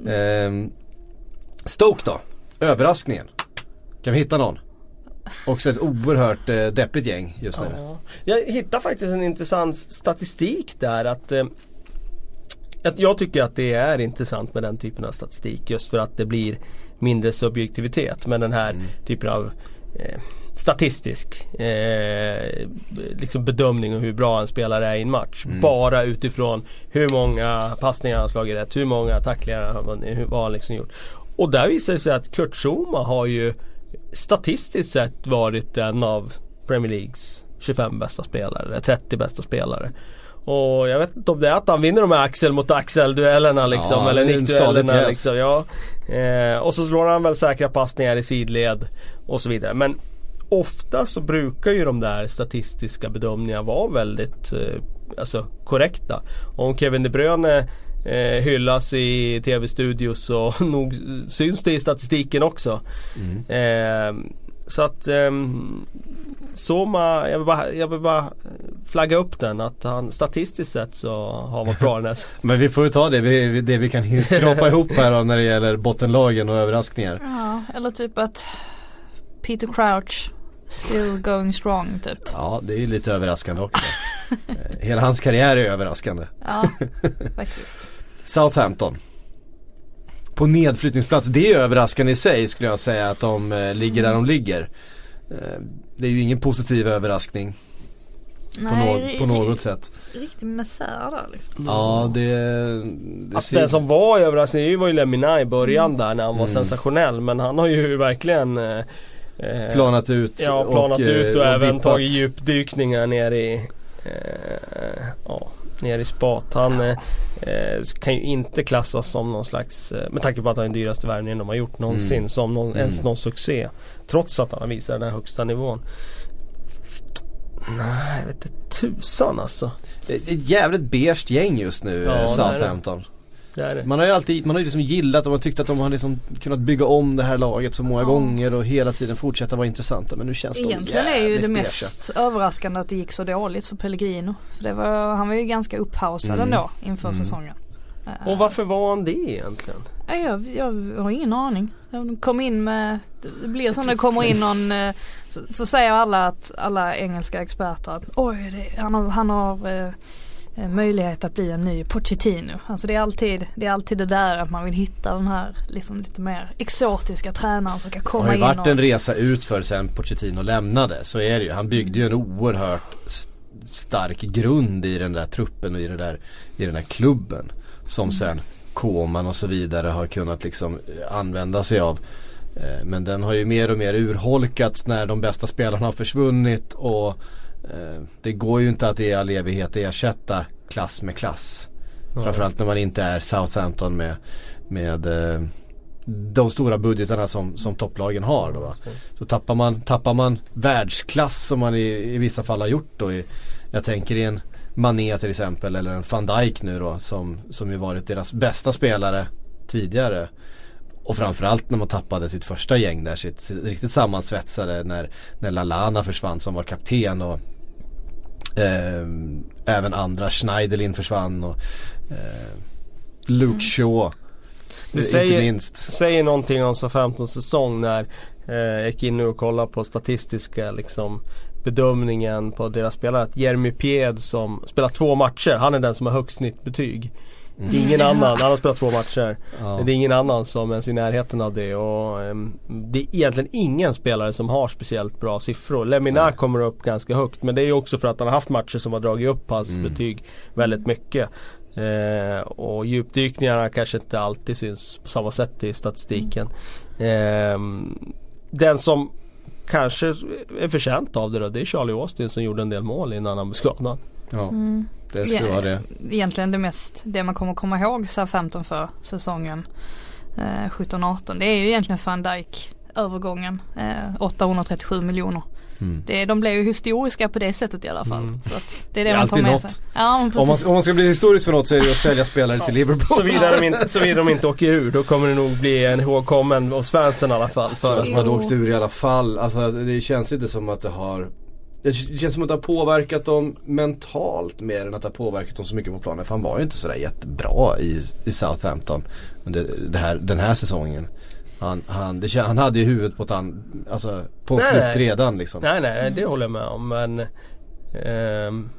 Eh, Stoke då? Överraskningen. Kan vi hitta någon? Också ett oerhört eh, deppigt gäng just nu. Ja. Jag hittade faktiskt en intressant statistik där att eh, jag tycker att det är intressant med den typen av statistik just för att det blir mindre subjektivitet med den här mm. typen av eh, statistisk eh, liksom bedömning av hur bra en spelare är i en match. Mm. Bara utifrån hur många passningar han har slagit rätt, hur många tacklingar han har vad han liksom gjort. Och där visar det sig att Kurt Zuma har ju statistiskt sett varit en av Premier Leagues 25 bästa spelare, eller 30 bästa spelare. Och jag vet inte om det är att han vinner de här axel mot axel duellerna liksom. Ja, eller nickduellerna liksom. Ja. Eh, och så slår han väl säkra passningar i sidled och så vidare. Men ofta så brukar ju de där statistiska bedömningarna vara väldigt eh, alltså, korrekta. Om Kevin De Bruyne eh, hyllas i tv-studios så nog syns det i statistiken också. Eh, så att ehm, Soma, jag vill, bara, jag vill bara flagga upp den att han statistiskt sett så har han varit bra den här Men vi får ju ta det vi, det vi kan skrapa ihop här då när det gäller bottenlagen och överraskningar. Ja, eller typ att Peter Crouch still going strong typ. Ja, det är ju lite överraskande också. Hela hans karriär är överraskande. Ja, faktiskt. Southampton. På nedflyttningsplats, det är överraskande i sig skulle jag säga att de eh, ligger där de ligger. Eh, det är ju ingen positiv överraskning på, nå- på något sätt. Riktig misär där liksom. Ja, det, det Alltså det som var överraskande var ju Lemina i början där när han var Mm. sensationell men han har ju verkligen eh, eh, planat ut Ja, planat och, eh, ut och, även dippat. tagit djupdykningar ner i eh, ja, ner i spat. Han eh, eh, kan ju inte klassas som någon slags, eh, med tanke på att han är den dyraste värvningen de har gjort någonsin, Mm. som någon, ens Mm. någon succé. Trots att han visar den här högsta nivån. Nej, jag vet inte tusan alltså. Det är Ett jävligt beige gäng just nu, Ja, eh. Southampton. Det är det. Man har ju alltid, man har ju liksom gillat och man tyckt att de har liksom kunnat bygga om det här laget så många Ja. gånger och hela tiden fortsätta vara intressanta. Men nu känns de Egentligen är ju det mest överraskande att det gick så dåligt för Pellegrino. För det var, han var ju ganska upphausad Mm. ändå inför Mm. säsongen. Och varför var han det egentligen? Nej, jag, jag har ingen aning. De kom in med, det blir som det kommer in någon, eh, så, så säger alla att, alla engelska experter att oj, det, han har, han har eh, möjlighet att bli en ny Pochettino. Alltså det är alltid det, är alltid det där att man vill hitta den här liksom lite mer exotiska tränaren som kan Det komma har ju in varit och, en resa ut för sen Pochettino lämnade. Så är det ju. Han byggde ju en oerhört st- stark grund i den där truppen och i, det där, i den där klubben. Som sen Koman och så vidare har kunnat liksom eh, använda sig av. Eh, Men den har ju mer och mer urholkats när de bästa spelarna har försvunnit och eh, det går ju inte att i all evighet ersätta klass med klass. Framförallt när man inte är Southampton med, med eh, de stora budgetarna som, som topplagen har då va. Så tappar man, tappar man världsklass som man i, i vissa fall har gjort då i, Jag tänker i en Mané till exempel eller en van Dijk nu då som, som ju varit deras bästa spelare tidigare. Och framförallt när man tappade sitt första gäng där, sitt, sitt riktigt sammansvetsade när, när Lalana försvann som var kapten och eh, även andra, Schneiderlin försvann och eh, Luke Shaw. Det inte säger- minst. Säger någonting om så 15 säsong när eh, jag gick in nu och kollade på statistiska liksom bedömningen på deras spelare. Att Jeremy Pied som spelar två matcher, han är den som har högst snittbetyg. Ingen annan, han har spelat två matcher. Ja. Det är ingen annan som ens är i närheten av det och ehm, det är egentligen ingen spelare som har speciellt bra siffror. Lemina Nej. kommer upp ganska högt men det är också för att han har haft matcher som har dragit upp hans Mm. betyg väldigt mycket. Eh, och djupdykningarna kanske inte alltid syns på samma sätt i statistiken. Ehm, den som kanske är förtjänt av det då, det är Charlie Austin som gjorde en del mål innan han blev skadad. Ja, Mm. det skulle vara det. egentligen det mest, det man kommer komma ihåg SA-15 för säsongen eh, 17-18. Det är ju egentligen van Dijk övergången. Eh, 837 miljoner. Mm. Det, de blev ju historiska på det sättet i alla fall. Mm. Så att det är det, Det är man tar med något. sig. Ja Om man, om man ska bli historisk för något så är det att sälja spelare till Liverpool. Såvida de, inte, såvida de inte åker ur, då kommer det nog bli en ihågkommen hos fansen i alla fall. För För att man Jo. åkt ur i alla fall. Alltså det känns inte som att det har det känns som att det har påverkat dem mentalt mer än att det har påverkat dem så mycket på planen. För han var ju inte sådär jättebra i, i Southampton det, det här, den här säsongen. Han, han, det, han hade ju huvudet på, ett an, alltså, på Nej, flytt redan liksom. Nej nej, det håller jag med om men ehm,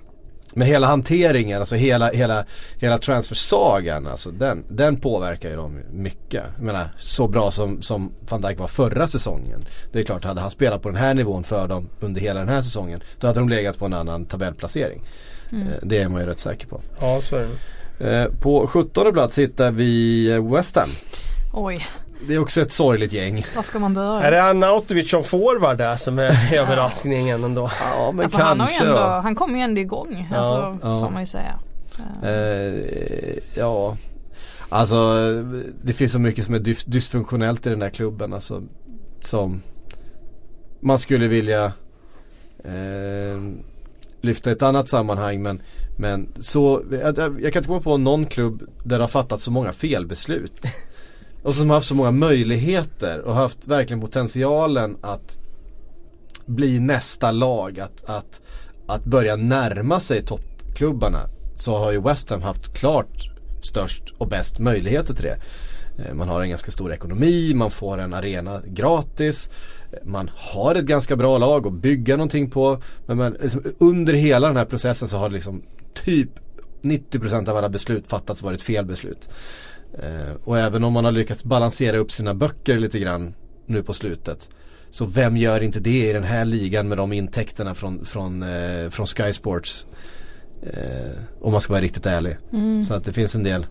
Men hela hanteringen, alltså hela, hela, hela transfersagan, alltså den, den påverkar ju dem mycket. Jag menar, så bra som, som van Dijk var förra säsongen. Det är klart, hade han spelat på den här nivån för dem under hela den här säsongen, då hade de legat på en annan tabellplacering. Mm. Eh, Det är man ju rätt säker på. Ja så är det. Eh, På 17 plats hittar vi West Ham. Oj. Det är också ett sorgligt gäng. Var ska man börja? Är det Arnautovic som forward där som är överraskningen ändå? Ja men Ja, för han, kanske ändå, då. han kommer ju ändå igång. Ja, Alltså, ja. får man ju säga. Eh, ja, alltså det finns så mycket som är dys- dysfunktionellt i den där klubben alltså, Som man skulle vilja eh, lyfta i ett annat sammanhang men, men så, jag, jag jag kan inte komma på någon klubb där det har fattat så många felbeslut. Och som har haft så många möjligheter och haft verkligen potentialen att bli nästa lag. Att, att, att börja närma sig toppklubbarna. Så har ju West Ham haft klart störst och bäst möjligheter till det. Eh, man har en ganska stor ekonomi, man får en arena gratis. Eh, man har ett ganska bra lag att bygga någonting på. Men man, liksom, under hela den här processen så har liksom typ 90% av alla beslut fattats varit fel beslut. Eh, och även om man har lyckats balansera upp sina böcker lite grann nu på slutet. Så vem gör inte det i den här ligan med de intäkterna från, från, eh, från Sky Sports? Eh, om man ska vara riktigt ärlig. Så att det finns en del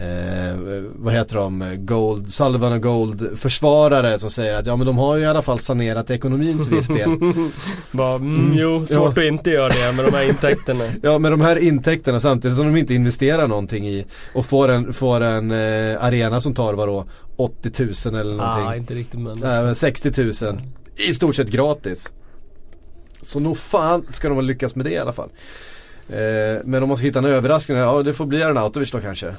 Eh, vad heter de? Gold, Sullivan och Gold försvarare som säger att ja men de har ju i alla fall sanerat ekonomin till viss del. Bara, mm, jo, svårt Ja. att inte göra det med de här intäkterna. Ja med de här intäkterna samtidigt som de inte investerar någonting i och får en, får en eh, arena som tar vadå 80 000 eller någonting. ah, inte riktigt men. Men 60 000. I stort sett gratis. Så nog fan ska de ha lyckats med det i alla fall. Eh, men om man ska hitta en överraskning, ja det får bli Arnautovic då kanske.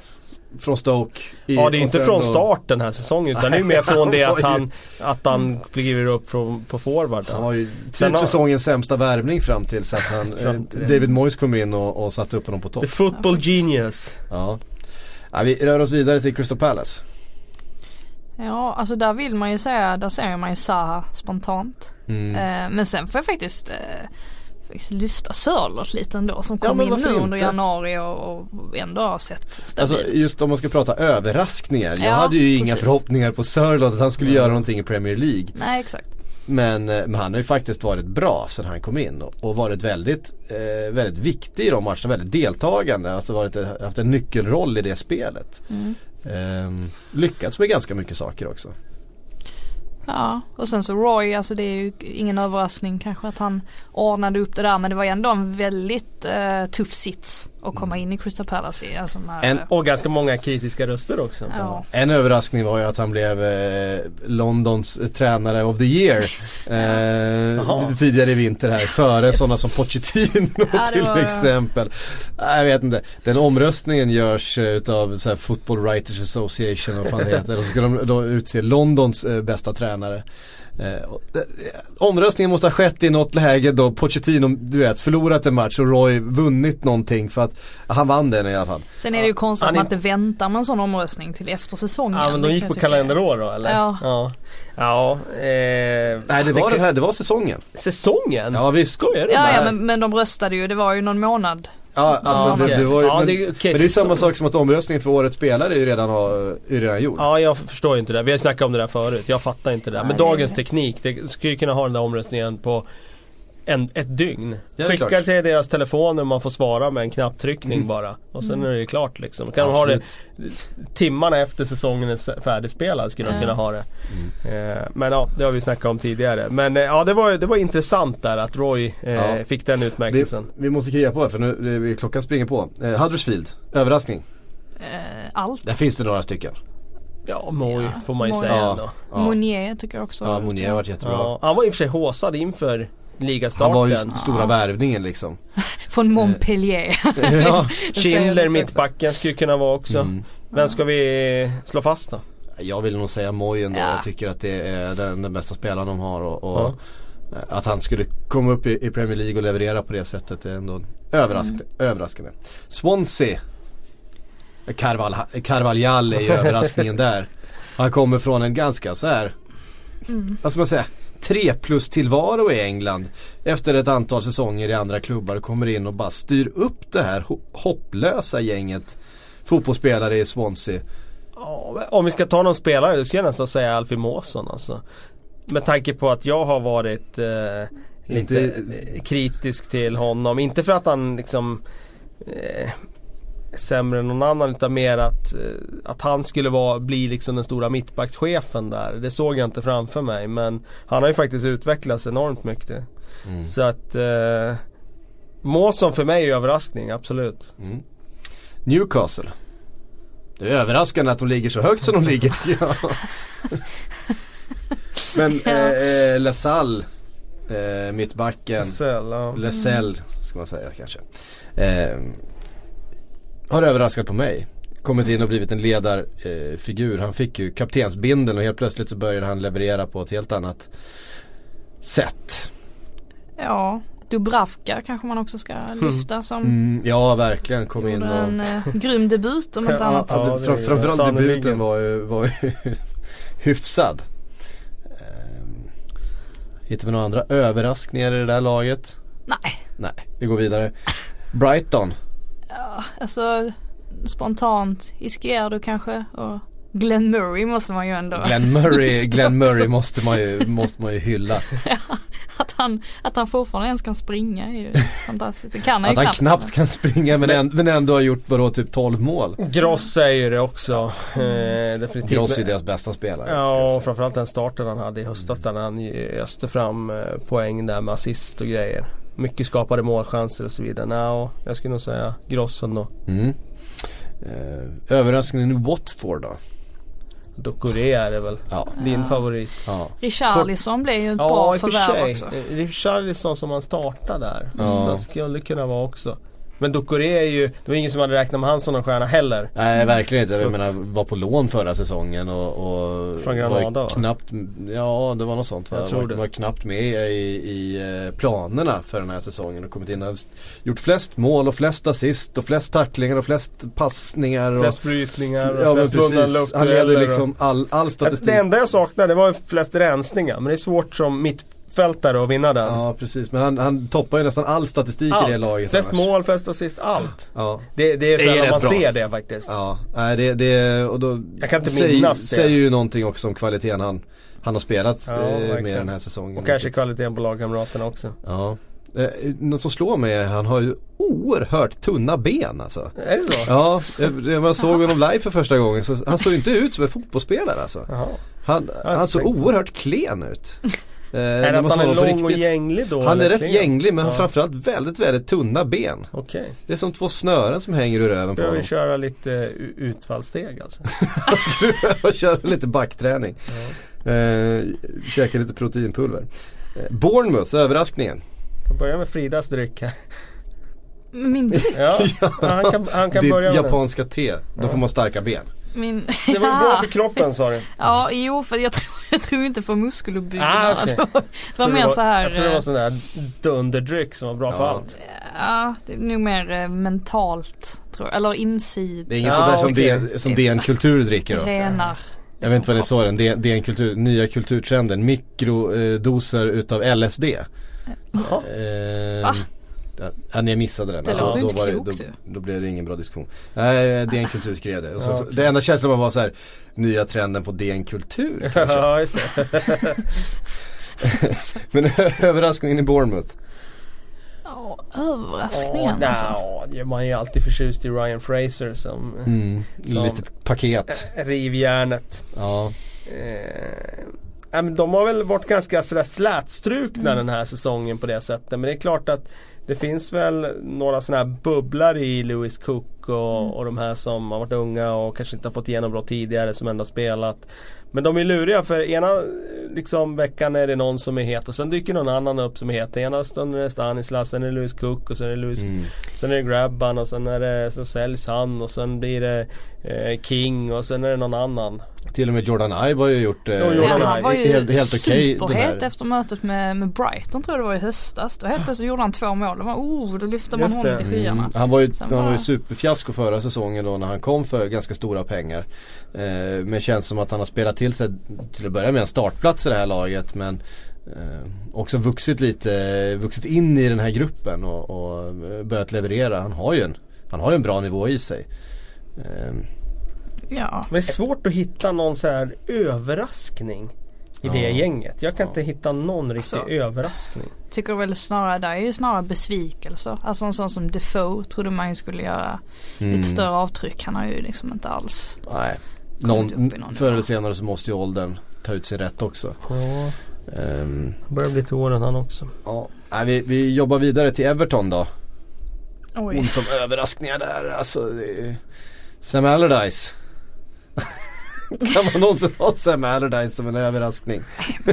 Från Stoke. i- Ja det är inte från start den här säsongen utan det är mer från det att han, att han kliver upp från, på forward. Han var ju typ Sen har- säsongens sämsta värvning fram till så att han, eh. David Moyes kom in och, och satte upp honom på topp. The football genius. Ja. ja. Vi rör oss vidare till Crystal Palace. Ja, alltså där vill man ju säga, där ser man ju Zaha spontant. Mm. Eh, men sen får jag faktiskt, eh, faktiskt lyfta Sörlott lite ändå som Ja, kom men in nu under januari och, och ändå har sett stabilt. Alltså just om man ska prata överraskningar. Jag Ja, hade ju inga precis. förhoppningar på Sörlott att han skulle göra någonting i Premier League. Nej exakt. Men, eh, men han har ju faktiskt varit bra sedan han kom in och, och varit väldigt, eh, väldigt viktig i de matcherna, väldigt deltagande. Alltså varit, haft en nyckelroll i det spelet. Mm. Ehm, lyckats med ganska mycket saker också. Ja, och sen så Roy, alltså det är ju ingen överraskning kanske att han ordnade upp det där men det var ju ändå en väldigt eh, tuff sits att komma in i Crystal Palace i. Alltså när, En- Och ganska många kritiska röster också. ja. En överraskning var ju att han blev eh, Londons eh, tränare of the year eh, tidigare i vinter här. Före sådana som Pochettino Ja, till var- exempel. Nej, Jag vet inte. Den omröstningen görs eh, utav så här, Football Writers Association och vad fan det heter. Och så ska de då utse Londons eh, bästa tränare. Eh, eh, omröstningen måste ha skett i något läge då Pochettino, du vet, förlorat en match och Roy vunnit någonting för att han vann den i alla fall. Sen är det ju konstigt Han att man inte väntar med en sån omröstning till efter säsongen. Ja men de Det gick på kalenderår då eller? Ja. Ja, ja eh, Nej det var den här, det var säsongen. Säsongen? Ja visst. Skojar du? Ja, ja men, men de röstade ju, det var ju någon månad. Ja, alltså Ja, det, okej. det var ju, Ja, men, det- okej, men det är samma sak som att omröstningen för årets spelare är ju redan, har, är redan gjord. Ja jag förstår ju inte det. Vi har snackat om det där förut. Jag fattar inte det. Nej, Men det är dagens teknik, det skulle ju kunna ha den där omröstningen på en, ett dygn. Ja, det är Skicka klart. till deras telefoner man får svara med en knapptryckning Mm. bara. Och sen är det klart liksom. Då kan de ha det timmarna efter säsongen är färdigspelad skulle de Ja. kunna ha det. Mm. Eh, men ja, det har vi snackat om tidigare. Men eh, ja, det var, det var intressant där att Roy eh, Ja. fick den utmärkelsen. vi måste kriga på här för nu, det- klockan springer på. Eh, Huddersfield, överraskning. Eh, allt. Där finns det några stycken. Ja, Moy Ja, får man ju Moy. säga Ja. ändå. Ja, Monier tycker jag också. ja Monier har varit jättebra. Ja, han var i och för sig håsad inför ligastarten. Han var ju stora värvningen liksom. Från Montpellier. ja. Säger jag Schindler, mittbacken skulle kunna vara också. Mm. Vem ska vi slå fast då? Jag vill nog säga Moy ändå. Ja. Jag tycker att det är den, den bästa spelaren de har och, och Ja. eh, att han skulle komma upp i, i Premier League och leverera på det sättet är ändå överraskande. överraskande. Swansea. Carval, Carvaljal är ju överraskningen där. Han kommer från en ganska så här, vad ska man säga, tre plus tillvaro i England. Efter ett antal säsonger i andra klubbar kommer in och bara styr upp det här ho- hopplösa gänget fotbollsspelare i Swansea. Om vi ska ta någon spelare, då skulle jag nästan säga Alfie Måsson alltså. Med tanke på att jag har varit eh, lite Inte- eh, kritisk till honom. Inte för att han liksom eh, sämre än någon annan utan mer att, eh, att han skulle vara, bli liksom den stora mittbackschefen där. Det såg jag inte framför mig men han har ju faktiskt utvecklats enormt mycket. Mm. Så att eh, Måsson för mig är överraskning, absolut. Mm. Newcastle. Det är överraskande att de ligger så högt som de ligger jag. Men Ja. eh, eh, LaSalle, eh, mittbacken, SL, ja. Lesell ska man säga kanske. Eh, har överraskat på mig. Kommit in och blivit en ledarfigur. Figur. han fick ju kaptensbindeln och helt plötsligt så började han leverera på ett helt annat sätt. Ja, Dubravka kanske man också ska lyfta som Mm, ja verkligen, kom in och en eh, grym debut om inte Ja, annat. ja. Ja, fram, framförallt sannerligen. debuten var ju, var ju hyfsad. Ehm, hittar vi några andra överraskningar i det där laget? Nej, Nej, vi går vidare. Brighton. Ja, alltså spontant Izquierdo kanske och Glenn Murray måste man ju ändå. Glenn Murray, Glenn Murray måste man ju, måste man ju hylla. Att han, att han fortfarande ens kan springa är ju fantastiskt. Det kan han Att ju han knappt kan springa men, änd- men ändå har gjort vadå typ 12 mål. Gross säger det också. Eh, definitivt. Gross är deras bästa spelare. Ja, och framförallt den starten han hade i höstas där han öste fram eh, poäng där med assist och grejer. Mycket skapade målchanser och så vidare. Nå, jag skulle nog säga Gross ändå. Mm. Eh, överraskningen i Watford då? Dokore är det väl. Ja. Din favorit. ja. Richarlison blev ju ett Ja, bra förvärv också. Eh, Richarlison som han startar där. Ja. Det skulle kunna vara också. Men Dokore är ju, det var ingen som hade räknat med han som någon stjärna heller. Nej verkligen inte. Så Jag menar var på lån förra säsongen och, och Från Granada, var va? knappt, ja det var något sånt va? Jag tror var, det. var knappt med i, i eh, planerna för den här säsongen och kommit in och gjort flest mål och flest assist och flest tacklingar och flest passningar. Och, Flest brytningar och ja flest precis. Han leder liksom all, all statistik. Det enda jag saknade det var flest rensningar. Men det är svårt som mittfältare att vinna den. Ja precis men han, han toppar ju nästan all statistik i det laget Flest annars. mål, flest assist, allt. Ja. Det, det är sällan man bra. ser det faktiskt. Ja, nej det, det och då Jag kan inte säger, minnas det. säger ju någonting också om kvaliteten han, han har spelat Ja, eh, med den här säsongen. Och kanske kvaliteten på lagkamraterna också. Ja. Eh, något som slår mig är att han har ju oerhört tunna ben alltså. Är det så? Ja, jag, när man såg honom live för första gången så han såg inte ut som en fotbollsspelare alltså. Jaha. Han, han såg oerhört klen ut. Eh, Är det att han är lång och gänglig då? Han är rätt gänglig men ja. framförallt väldigt, väldigt tunna ben. Okej. Det är som två snören som hänger ur röven på honom. vi köra lite u- utfallssteg alltså? Han skulle behöva köra lite backträning. Eh, käka lite proteinpulver. Eh, Bournemouth, överraskningen. Jag börjar med Fridas dryck här. Min, Ja, han kan, han kan Ditt börja med det. japanska te. Då får man starka ben. Min, Det var ju bra för kroppen sa du. Ja, jo för jag tror, jag tror inte på muskeluppbyggnad. Ah, okej. Det var, det var mer så här. Jag tror det var eh, sån där dunderdryck som var bra för Ja. allt. Ja, det är nog mer eh, mentalt tror jag. Eller insid. Det är inget Ja, sånt där som, okej. DN, som DN Kultur dricker då. Renar. Jag vet inte vad ni sa den, DN, DN Kultur, nya kulturtrenden. Mikrodoser utav LSD. Jaha. Eh, Va? Ja, ni missade den. Det Ja, låter då, inte var det, då, då blev det ingen bra diskussion. Nej, DN Kultur skrev det. Så, Ja, okej. det enda känslan var så här, nya trenden på DN Kultur kanske. Ja, just det. Men överraskningen i Bournemouth. Ja, överraskningen Ja, alltså. nja, man är ju alltid förtjust i Ryan Fraser som Mm, Som- litet paket. rivjärnet. Ja. Eh, men de har väl varit ganska sådär slätstrukna den här säsongen på det sättet. Men det är klart att det finns väl några sådana här bubblar i Lewis Cook och, och de här som har varit unga och kanske inte har fått genombrott tidigare som ändå spelat. Men de är luriga för ena liksom, veckan är det någon som är het och sen dyker någon annan upp som är het. Ena stunden är det Stanislas, sen är det Lewis Cook och sen är det Lewis Mm. Sen är det Grabban och sen är det, så säljs han och sen blir det eh, King och sen är det någon annan. Till och med Jordan Ive har ju gjort eh, Ja, Jordan han var ju helt, helt okej den superhet efter mötet med, med Brighton tror jag det var i höstas. Då helt plötsligt gjorde han två mål. Då, var, oh, då lyfte man Just honom det. till skyarna. Mm. Han var ju, Sen han var ju bara- superfiasko förra säsongen då när han kom för ganska stora pengar. Eh, men känns som att han har spelat till sig till att börja med en startplats i det här laget men eh, också vuxit lite, vuxit in i den här gruppen och, och börjat leverera. Han har ju en, han har ju en bra nivå i sig. Eh, Ja. Men det är svårt att hitta någon så här överraskning. I Ja. det gänget. Jag kan Ja. inte hitta någon riktig Alltså. överraskning. Tycker väl snarare, det är ju snarare besvikelser. Alltså en sån som Defoe trodde man ju skulle göra Mm. lite större avtryck. Han har ju liksom inte alls. Nej. Någon, upp i någon förr eller senare så måste ju åldern ta ut sin rätt också. Ja, Ehm, börjar bli till åren han också. ja. Nej, vi, vi jobbar vidare till Everton då. Oj. Ont om överraskningar där. Alltså, det är... Sam Allardyce. kan man någonsin ha Sam Allardyce som en överraskning?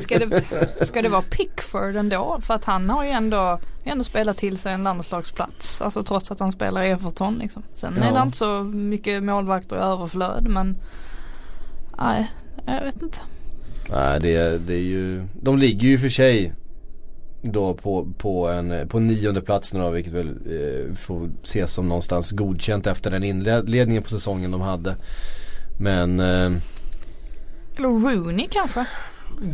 Ska det, ska det vara Pickford ändå? För att han har ju ändå, ändå spelat till sig en landslagsplats. Alltså trots att han spelar i Everton liksom. Sen är Ja. det inte så mycket målvakter i överflöd men Nej, jag vet inte. Nej det, är- det är ju, de ligger ju för sig då på, på en på nionde plats nu då vilket väl eh, får ses som någonstans godkänt efter den inledningen på säsongen de hade. Men eh, Eller Rooney kanske?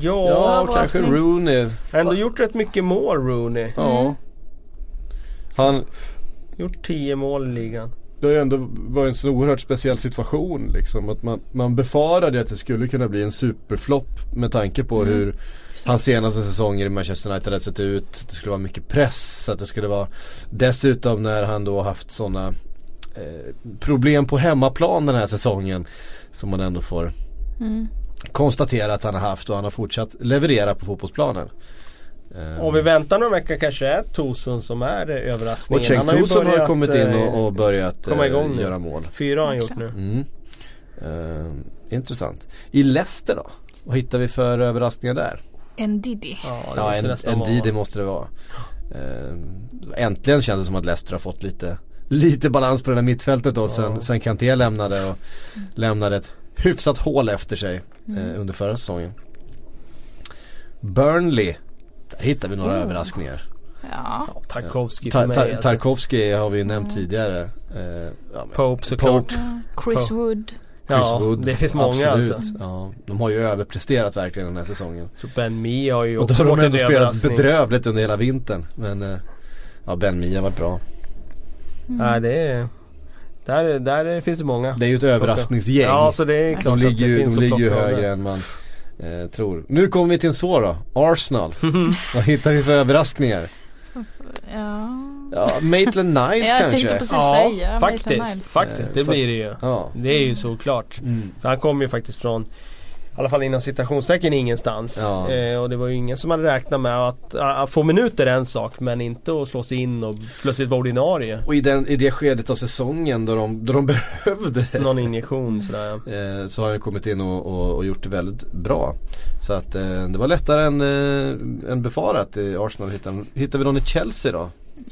Ja, ja, kanske. Rooney. har ändå gjort rätt mycket mål Rooney. Ja. Han, Gjort 10 mål i ligan. det har ju ändå varit en så oerhört speciell situation liksom. Att man, man befarade att det skulle kunna bli en superflopp med tanke på hur hans senaste säsonger i Manchester United hade sett ut. Det skulle vara mycket press. Att det skulle vara Dessutom när han då haft sådana problem på hemmaplan den här säsongen. Som man ändå får Mm. konstatera att han har haft och han har fortsatt leverera på fotbollsplanen. Eh, Om vi väntar några veckor kanske är Tosun som är eh, överraskningen. och Han har Tosun har kommit in eh, och, och börjat komma eh, igång göra mål. Fyra har han gjort nu. Mm. Eh, intressant. I Leicester då? Vad hittar vi för överraskningar där? En Diddy. Ja, det Ja, måste en, en Didi måste det vara. Eh, äntligen kändes det som att Leicester har fått lite, lite balans på det där mittfältet då sen, Ja. sen Kanté lämnade och lämnade ett hyfsat hål efter sig eh, under förra säsongen. Burnley, där hittar vi några Mm. överraskningar. Ja. Ja, Tarkovsky Ta, mig ta, alltså. Tarkovsky har vi ju nämnt tidigare. Eh, ja, Pope såklart. Pope. Ja, Chris På- Wood. Chris Ja, Wood, det finns många absolut. alltså. Ja, de har ju överpresterat verkligen den här säsongen. Så Ben Mee har ju Och då också har de ändå en spelat bedrövligt under hela vintern. Men eh, ja, Ben Mee har varit bra. Nej det är där, där finns det många. Det är ju ett överraskningsgäng. Ja så det är klart de att ligger det finns de att ligger ju högre där. än man eh, tror. Nu kommer vi till en svår då. Arsenal. Vad hittar vi för överraskningar? Ja. Ja, Maitland Niles jag kanske? tänkte precis Ja säga faktiskt, faktiskt det Eh, blir det ju. Ja. Det är ju såklart. Mm. För han kom ju faktiskt från alla fall inom citationstecken ingenstans. Ja. Eh, och det var ju ingen som hade räknat med att, att få minuter är en sak men inte att slå sig in och plötsligt vara ordinarie. Och i, den, i det skedet av säsongen då de, då de behövde. Någon injektion sådär. Eh, så har han kommit in och, och, och gjort det väldigt bra. Så att eh, det var lättare än, eh, än befarat i Arsenal. Hittar, hittar vi någon i Chelsea då?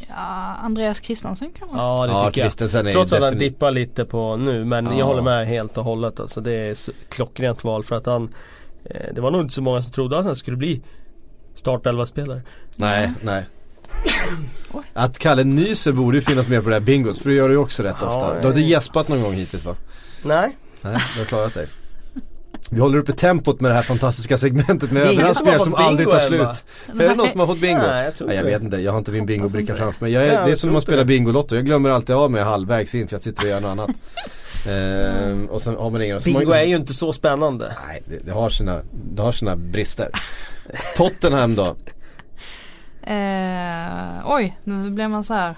Ja, Andreas Christensen kanske? Ja det ja, tycker jag. Christensen är Trots att han dippar lite på nu men Ja. jag håller med helt och hållet alltså. Det är klockrent val för att han eh, Det var nog inte så många som trodde att han skulle bli startelva-spelare. Nej, nej. Oj. Att Kalle nyser borde ju finnas med på det här bingot för det gör du ju också rätt Ja, ofta. nej. Du har inte gäspat någon gång hittills va? Nej, Nej, du har klarat dig. Vi håller uppe tempot med det här fantastiska segmentet med överraskningar som som aldrig tar slut. Är det någon som har fått bingo? Nej, jag tror Nej, jag vet inte, jag har inte min bingobricka framför mig. Jag är, Ja, det är som när man spelar. Bingolotto, jag glömmer alltid av mig halvvägs in för jag sitter och gör något annat. Ehm, och sen har man ingen Bingo många- är ju inte så spännande. Nej, det, det, har sina, det har sina brister. Tottenham då? Eh, oj, nu blir man så här.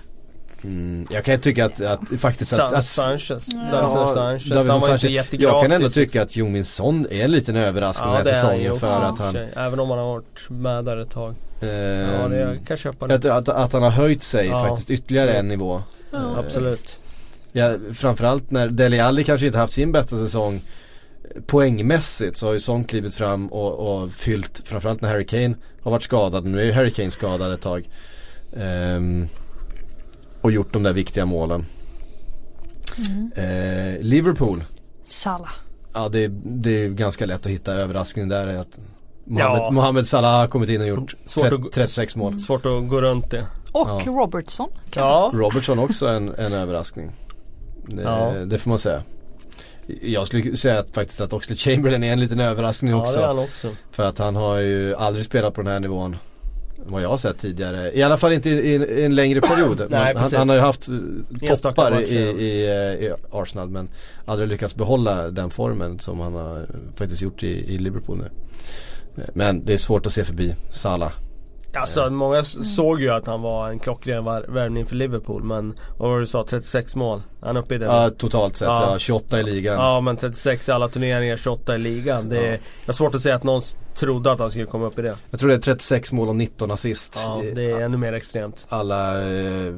Mm, jag kan ju tycka att, att faktiskt att, San, att Sanchez, Ja. Davison Sanchez, Davinson han var Sanchez. inte jättegratis. Jag kan ändå liksom. tycka att Jomin Son är en liten överraskning Ja den här säsongen också för i att han. Även om han har varit med där ett tag. ehm, Ja det jag kan köpa det. att, att, att han har höjt sig Ja. faktiskt ytterligare en nivå. Ja. Absolut. Ja, framförallt när Dele Alli kanske inte haft sin bästa säsong Poängmässigt så har ju Son klivit fram och, och fyllt Framförallt när Harry Kane har varit skadad Nu är ju Harry Kane skadad ett tag Ehm, Och gjort de där viktiga målen Mm. Eh, Liverpool Salah. Ja det, det är ganska lätt att hitta överraskningen där är att Mohamed, Ja. Mohamed Salah har kommit in och gjort Svårt 30, att- 36 mål Svårt att gå runt det. Och Ja. Robertson. Ja. Robertson också en, en överraskning det, Ja. det får man säga Jag skulle säga att faktiskt att Oxlade Chamberlain är en liten överraskning Ja också det är han också. För att han har ju aldrig spelat på den här nivån Vad jag har sett tidigare. I alla fall inte i, i, en längre period. Nej, han, han har ju haft eh, toppar i, i, eh, i Arsenal men aldrig lyckats behålla den formen som han har faktiskt gjort i, i Liverpool nu. Eh, Men det är svårt att se förbi Salah. Alltså många s- såg ju att han var en klockren värvning för Liverpool men vad var det du sa? 36 mål? Han är uppe i det? Ja totalt sett, Ja. ja. 28 i ligan. Ja men 36 i alla turneringar, 28 i ligan. Det är, jag har svårt att säga att någon trodde att han skulle komma upp i det. Jag tror det är 36 mål och 19 assist. Ja, det är ännu mer extremt. Alla, eh,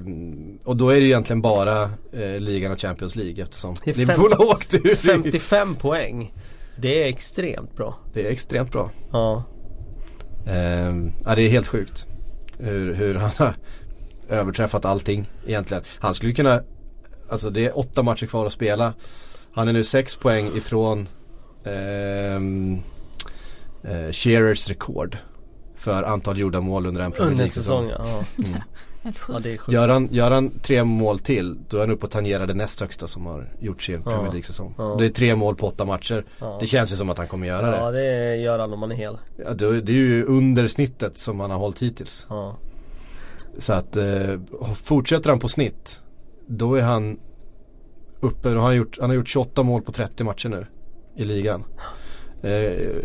och då är det egentligen bara eh, ligan och Champions League eftersom Liverpool har åkt ur. 55 poäng. Det är extremt bra. Det är extremt bra. Ja. Eh, ja, det är helt sjukt. Hur, hur han har överträffat allting egentligen. Han skulle kunna, alltså det är åtta matcher kvar att spela. Han är nu sex poäng ifrån ehm, eh, Shearers rekord. För antal gjorda mål under en Premier Under League-säsong. säsongen. Ja. Mm. Ja, det är. Gör han, gör han tre mål till då är han uppe och tangerar det näst högsta som har gjorts i en Premier League-säsong. Ja. Det är tre mål på åtta matcher. Ja. Det känns ju som att han kommer göra Ja det. det gör han om man är hel. Ja, det, det är ju under snittet som han har hållit hittills. Ja. Så att eh, fortsätter han på snitt då är han uppe, och han har, gjort, han har gjort 28 mål på 30 matcher nu i ligan. Eh,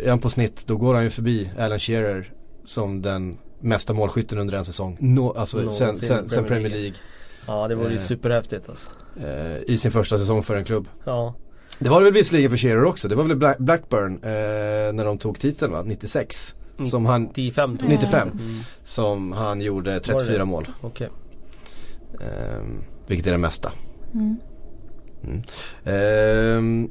är han på snitt då går han ju förbi Alan Shearer som den mesta målskytten under en säsong. No, alltså Någonsin sen, sen, sen Premier League. Ja det vore ju Eh. superhäftigt alltså. Eh, I sin första säsong för en klubb. Ja. Det var det väl visserligen för Shearer också. Det var väl Black, Blackburn eh, när de tog titeln va? 96. Mm. Som han, 10-5 tror jag. 95. Mm. som han gjorde Var 34 det? mål. Okej. Ehm, vilket är det mesta. Mm. Ehm,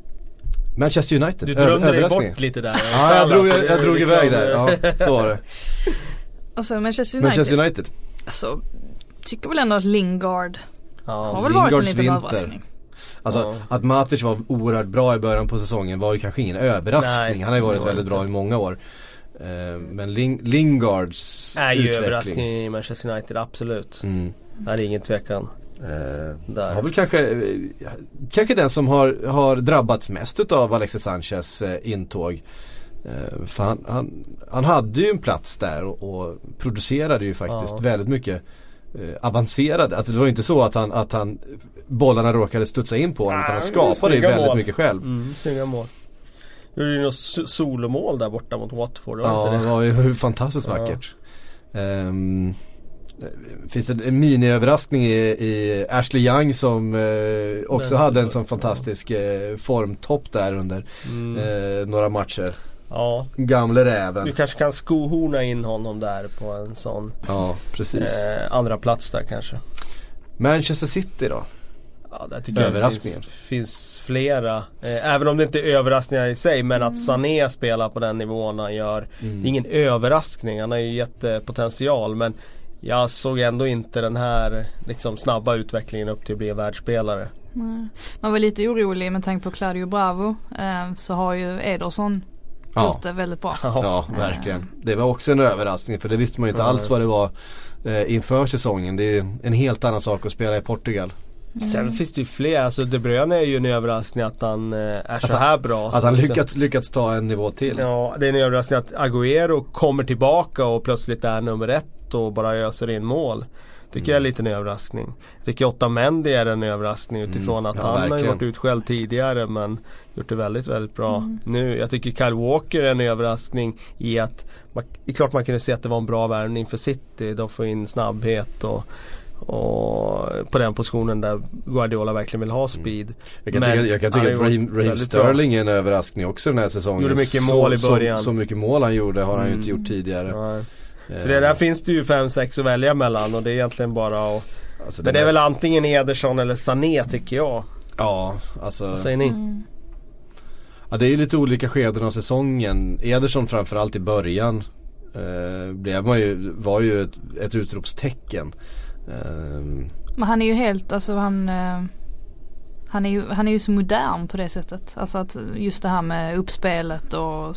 Manchester United. Du drömde dig bort lite där. Ja, jag drog, jag, det jag drog liksom, iväg där. Ja, så var det. Alltså Manchester United, Manchester United. alltså tycker väl ändå att Lingard har Ja, väl varit en Lingards liten vinter. överraskning. Alltså Ja. att Matic var oerhört bra i början på säsongen var ju kanske ingen överraskning. Nej, Han har ju varit väldigt inte. bra i många år. Ehm, men Ling, Lingards är ju utveckling. överraskning i Manchester United, absolut. Mm. Det är ingen tvekan. Eh, har väl kanske, eh, kanske den som har, har drabbats mest utav Alexis Sanchez eh, intåg. Eh, för han, han, han hade ju en plats där och, och producerade ju faktiskt Ja. väldigt mycket eh, avancerade. Alltså det var ju inte så att han, att han bollarna råkade studsa in på honom utan han skapade ju väldigt mål. mycket själv. Mm, snygga mål. Gjorde ju något so- solomål där borta mot Watford, var Ja, det var ju fantastiskt Ja. vackert. Ehm, finns det en mini-överraskning i, i Ashley Young som eh, också hade en sån fantastisk eh, formtopp där under Mm. eh, några matcher. Ja, Gamle räven. du kanske kan skohorna in honom där på en sån Ja, precis. eh, andra plats där kanske. Manchester City då? Ja, där tycker jag det finns, finns flera. Eh, även om det inte är överraskningar i sig men att Sané spelar på den nivån han gör. Det är ingen överraskning, han har ju jättepotential men jag såg ändå inte den här liksom, snabba utvecklingen upp till att bli världsspelare. Man var lite orolig med tanke på Claudio Bravo. Eh, så har ju Ederson Ja. gjort det väldigt bra. Ja, verkligen. Det var också en överraskning för det visste man ju inte alls vad det var eh, inför säsongen. Det är en helt annan sak att spela i Portugal. Sen finns det ju fler, alltså De Bruyne är ju en överraskning att han eh, är så han- här bra. Att han Så lyckats, lyckats ta en nivå till. Ja, det är en överraskning att Agüero kommer tillbaka och plötsligt är nummer ett och bara öser in mål. Tycker jag är lite en överraskning. Jag tycker Otamendi är en överraskning utifrån att ja, han har ju verkligen. varit utskälld tidigare men gjort det väldigt, väldigt bra nu. Jag tycker Kyle Walker är en överraskning i att man, det är klart man kunde se att det var en bra värvning för City. De får in snabbhet och, och på den positionen där Guardiola verkligen vill ha speed. Jag kan tycka, jag kan tycka har att Raheem, Raheem. Sterling är en överraskning också den här säsongen. Gjorde mycket så, mål i så, början. Så, mycket mål han gjorde har han ju Mm. inte gjort tidigare. Ja. Så det där finns det ju 5-6 att välja mellan och det är egentligen bara att alltså Men det är mest- väl antingen Ederson eller Sané tycker jag. Ja, alltså. Vad säger ni? Mm. Ja, det är ju lite olika skeden av säsongen. Ederson framförallt i början eh, blev man ju, var ju ett, ett utropstecken. Eh, Men han är ju helt, alltså han eh, han är, ju, han är ju så modern på det sättet. Alltså att just det här med uppspelet och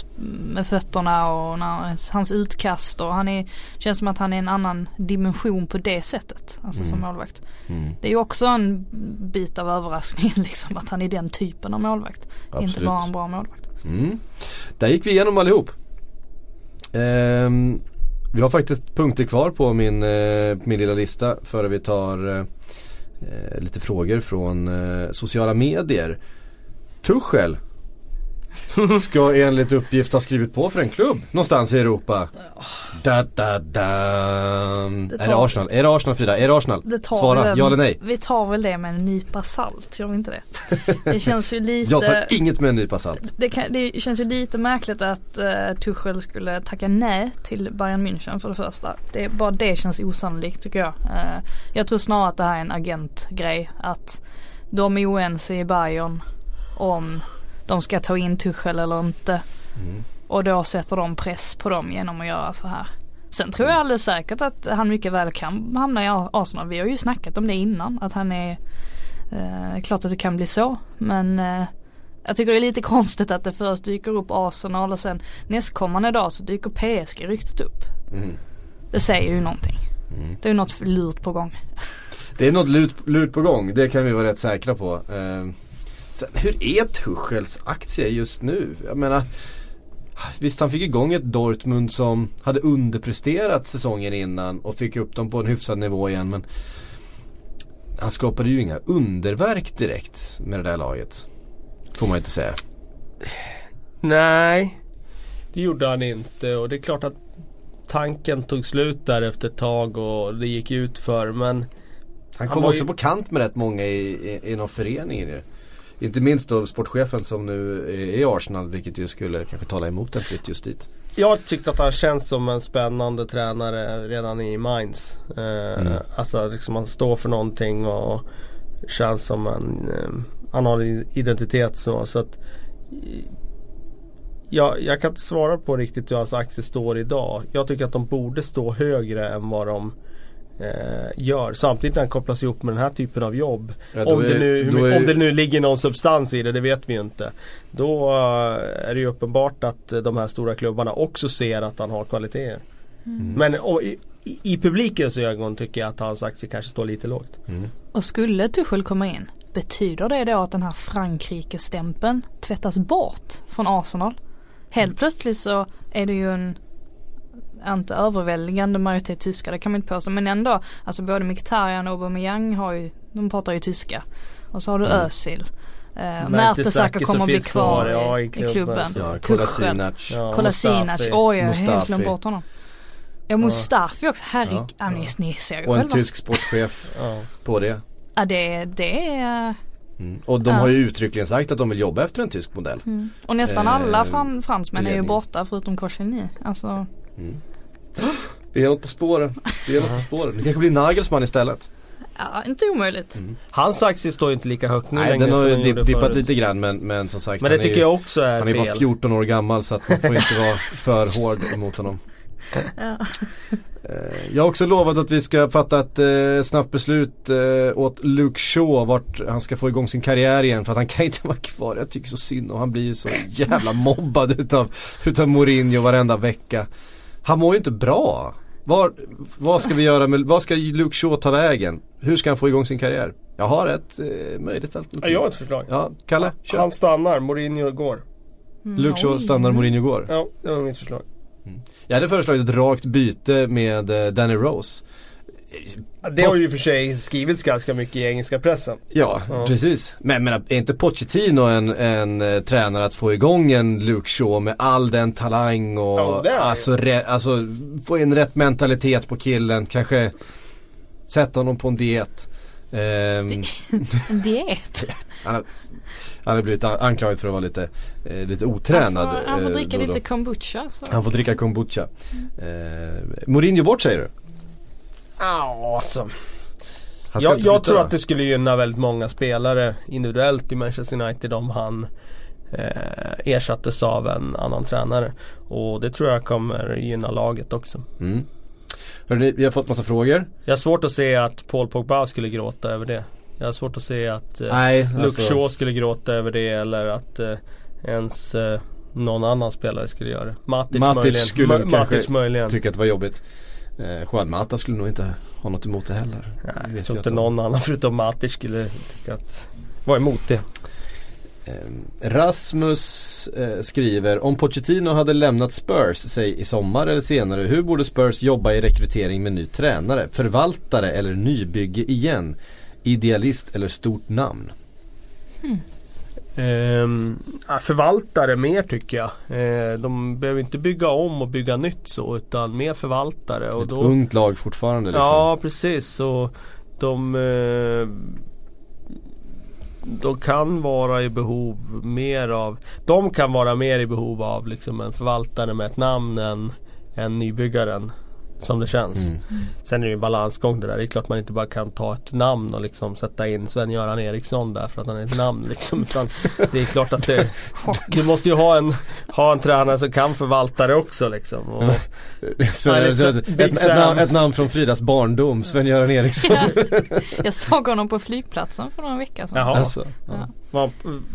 med fötterna och när, hans utkast och han är, känns som att han är en annan dimension på det sättet. Alltså som Mm. målvakt. mm, Det är ju också en bit av överraskningen liksom att han är den typen av målvakt. Inte Absolut. bara en bra målvakt. mm. Där gick vi igenom allihop. Ehm, vi har faktiskt punkter kvar på min, på min lilla lista före vi tar eh, Eh, lite frågor från eh, sociala medier. Tuchel ska enligt uppgift ha skrivit på för en klubb någonstans i Europa. Da, da, da. Är det Arsenal? Är det Arsenal Frida? Är det Arsenal? Det tar Svara, väl, ja eller nej? Vi tar väl det med en nypa salt, gör vi inte det? Det känns ju lite Jag tar inget med en nypa salt. det, kan, det känns ju lite märkligt att uh, Tuchel skulle tacka nej till Bayern München för det första. Det, bara det känns osannolikt tycker jag. Uh, jag tror snarare att det här är en agentgrej. Att de är oense i Bayern om de ska ta in Tuchel eller inte. Mm. Och då sätter de press på dem genom att göra så här. Sen tror jag alldeles säkert att han mycket väl kan hamna i Arsenal. Vi har ju snackat om det innan. Att han är eh, klart att det kan bli så. Men eh, jag tycker det är lite konstigt att det först dyker upp Arsenal och sen nästkommande dag så dyker PSG ryktet upp. Mm. Det säger ju någonting. Det är något lurt på gång. Det är något lut, lut på gång, det kan vi vara rätt säkra på. Eh, sen, hur är Tuchels aktier just nu? Jag menar Visst han fick igång ett Dortmund som hade underpresterat säsongen innan och fick upp dem på en hyfsad nivå igen men Han skapade ju inga underverk direkt med det där laget. Får man inte säga. Nej, det gjorde han inte och det är klart att tanken tog slut där efter ett tag och det gick ut för men Han Han kom var också ju- på kant med rätt många i, i, inom föreningen ju. Inte minst då sportchefen som nu är i Arsenal vilket ju skulle kanske tala emot en flytt just dit. Jag tyckte att han känns som en spännande tränare redan i Mainz. Eh, Mm. Alltså liksom han står för någonting och känns som en eh, Han har en identitet så, så att jag, jag kan inte svara på riktigt hur hans aktier står idag. Jag tycker att de borde stå högre än vad de eh, gör. Samtidigt när han kopplas ihop med den här typen av jobb. Ja, om, det är- nu, då my- är- om det nu ligger någon substans i det, det vet vi ju inte. Då eh, är det ju uppenbart att eh, de här stora klubbarna också ser att han har kvaliteter. Men och, i, i, publikens ögon tycker jag att hans aktier kanske står lite lågt. Och skulle Tuchel komma in, betyder det då att den här Frankrike-stämpeln tvättas bort från Arsenal? Helt plötsligt så är det ju en inte överväldigande majoritet tyskar, det kan man inte påstå. Men ändå, alltså både Mkhitaryan och Aubameyang har ju, de pratar ju tyska. Och så har du Özil. Uh, Mertesacker kommer att bli kvar i, ja, i klubben. Ja. Kolasinac. Ja, Kolasinac, oj jag har helt glömt bort honom. Ja Mustafi också, herregud. Ja, Ja, ni, ser ju Och en själva. tysk sportchef på det. Ja det, det är Mm. Och de Ja. har ju uttryckligen sagt att de vill jobba efter en tysk modell. Och nästan Eh, alla fran, fransmän är ju borta förutom Koscielny. Alltså, Vi är något på spåren. Vi är något på spåren. Det kanske blir Nagelsmann istället. ja inte omöjligt. Mm. Hans aktie står ju inte lika högt nu Nej längre den har ju dip, dippat lite grann men, men som sagt Men det tycker ju, jag också är Han är bara fel. 14 år gammal så att man får inte vara för hård mot honom. Ja. Eh, Jag har också lovat att vi ska fatta ett eh, snabbt beslut eh, åt Luke Shaw vart han ska få igång sin karriär igen för att han kan inte vara kvar. Jag tycker så synd och han blir ju så jävla mobbad utav, utav Mourinho varenda vecka. Han mår ju inte bra. Var, vad ska vi göra med, vad ska Luke Shaw ta vägen? Hur ska han få igång sin karriär? Jag har ett eh, möjligt Ja, alternativ. jag har ett förslag. Ja, Kalle, kör. Han stannar, Mourinho går. Luke Shaw stannar, Mourinho går. Ja, det var mitt förslag. Jag hade föreslagit ett rakt byte med eh, Danny Rose. Det har ju för sig skrivits ganska mycket i engelska pressen. Ja, Ja. precis. Men, men är inte Pochettino en, en eh, tränare att få igång en Luke Shaw med all den talang och Ja, det alltså, re, alltså få in rätt mentalitet på killen, kanske sätta honom på en diet. Ehm, En diet. han, har, han har blivit an- anklagad för att vara lite, eh, lite otränad. Han får, han får eh, dricka då då. lite kombucha. Så. Han får dricka kombucha. Eh, Mourinho bort säger du? Ska Jag, jag tror att det skulle gynna väldigt många spelare individuellt i Manchester United om han eh, ersattes av en annan tränare. Och det tror jag kommer gynna laget också. Mm. Hörrni, vi har fått massa frågor. Jag har svårt att se att Paul Pogba skulle gråta över det. Jag har svårt att se att eh, Nej, Luke alltså, Shaw skulle gråta över det eller att eh, ens eh, någon annan spelare skulle göra det. Matic, Matic möjligen. skulle kanske Matic möjligen. tycka att det var jobbigt. Eh, Juan Mata skulle nog inte ha något emot det heller. Nej, Det jag tror inte någon annan förutom Matic skulle tycka att vara emot det. Eh, Rasmus eh, skriver om Pochettino hade lämnat Spurs, säg i sommar eller senare, hur borde Spurs jobba i rekrytering med ny tränare? Förvaltare eller nybygge igen? Idealist eller stort namn? Ehm, ja, förvaltare mer tycker jag. Eh, de behöver inte bygga om och bygga nytt så utan mer förvaltare. Och Ett då, ungt lag fortfarande liksom. Ja precis. Och de, eh, de kan vara i behov mer av De kan vara mer i behov av liksom en förvaltare med ett namn än, än nybyggaren. Som det känns. Mm. Sen är det ju en balansgång det där. Det är klart man inte bara kan ta ett namn och liksom sätta in Sven-Göran Eriksson där för att han är ett namn liksom. Utan det är klart att det, du måste ju ha en, ha en tränare som kan förvaltare också liksom. Och, Sven, Ja, det är så- ett, Big ett, ett, namn, ett namn från Fridas barndom, Sven-Göran Eriksson. Ja. Jag såg honom på flygplatsen för några veckor sedan. Jaha. Alltså, Ja. Vad-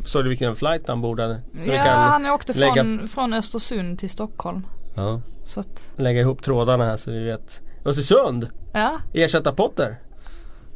Såg du vilken flight han borde? Så Ja, han åkte lägga- från, från Östersund till Stockholm. Ja. Så att, lägga ihop trådarna här så vi vet. Östersund! ja. Ersätta Potter!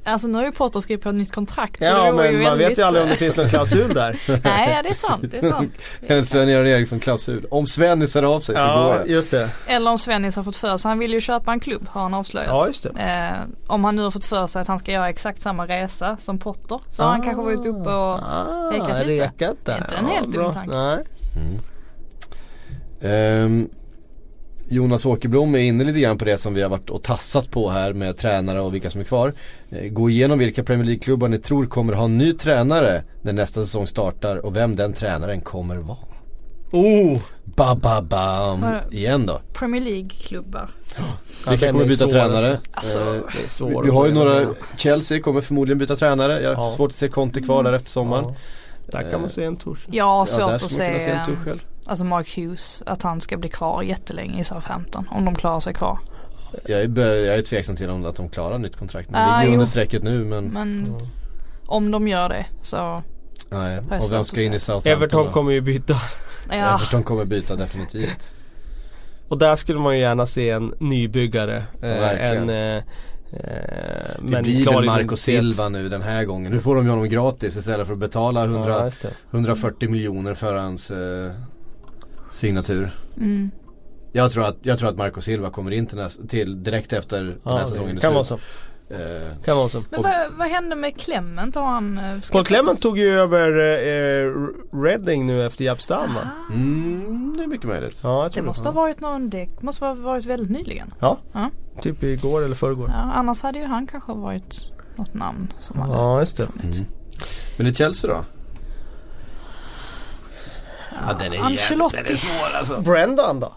Alltså nu har ju Potter skrivit på ett nytt kontrakt. så Ja men ju man väldigt, vet ju aldrig om det finns någon klausul där. Nej, ja, det är sant. Det är sant. En Sven-Göran Eriksson-klausul. Om Svennis hör av sig så går Ja jag. just det. Eller om Svennis har fått för sig, han vill ju köpa en klubb har han avslöjat. Ja just det. Eh, om han nu har fått för sig att han ska göra exakt samma resa som Potter så har han kanske varit uppe och Ah, rekat lite. rekat där. Inte en helt dum tanke. Nej. Ehm, Jonas Åkerblom är inne lite grann på det som vi har varit och tassat på här med tränare och vilka som är kvar. Eh, Gå igenom vilka Premier League-klubbar ni tror kommer ha en ny tränare när nästa säsong startar och vem den tränaren kommer vara. Oh! Ba, ba, bam. Igen då. Premier League-klubbar. Vilka den kommer byta tränare? Alltså, Eh, vi, har ju några. Chelsea kommer förmodligen byta tränare. Jag har Ja. svårt att se Conte kvar där efter sommaren. Ja. Där kan man se en har Ja, svårt där att se, alltså Mark Hughes, att han ska bli kvar jättelänge i Southampton. Om de klarar sig kvar. Jag är, jag är tveksam till om att de klarar nytt kontrakt. De Ah, ligger under strecket nu men, Men om de gör det så, nej. jag Och vem ska in i. Southampton Everton då? kommer ju byta. ja. Everton kommer byta definitivt. Och där skulle man ju gärna se en nybyggare. Eh, en, eh, eh, Det men blir väl Marco. Silva nu den här gången. Nu får de ju honom gratis istället för att betala 100, Ja, just det. 140 miljoner för hans eh, signatur. Mm. Jag tror, att, jag tror att Marco Silva kommer in till, nästa, till direkt efter den här Ja, säsongen är kan vara så. Eh, Kan vara så. Men vad, vad hände med Clement? Har han eh, Paul Clement tog ju över eh, Reading nu efter Jaap Stam va? Ah, mm, det är mycket möjligt. Ja, Det måste ha varit någon, det måste ha varit väldigt nyligen. Ja, Ja. typ igår eller förrgår. Ja, annars hade ju han kanske varit något namn som hade Ja, just det. Mm. Men i Chelsea då? Ja, den är Ancelotti. jävligt- den är svår alltså. Brendan då?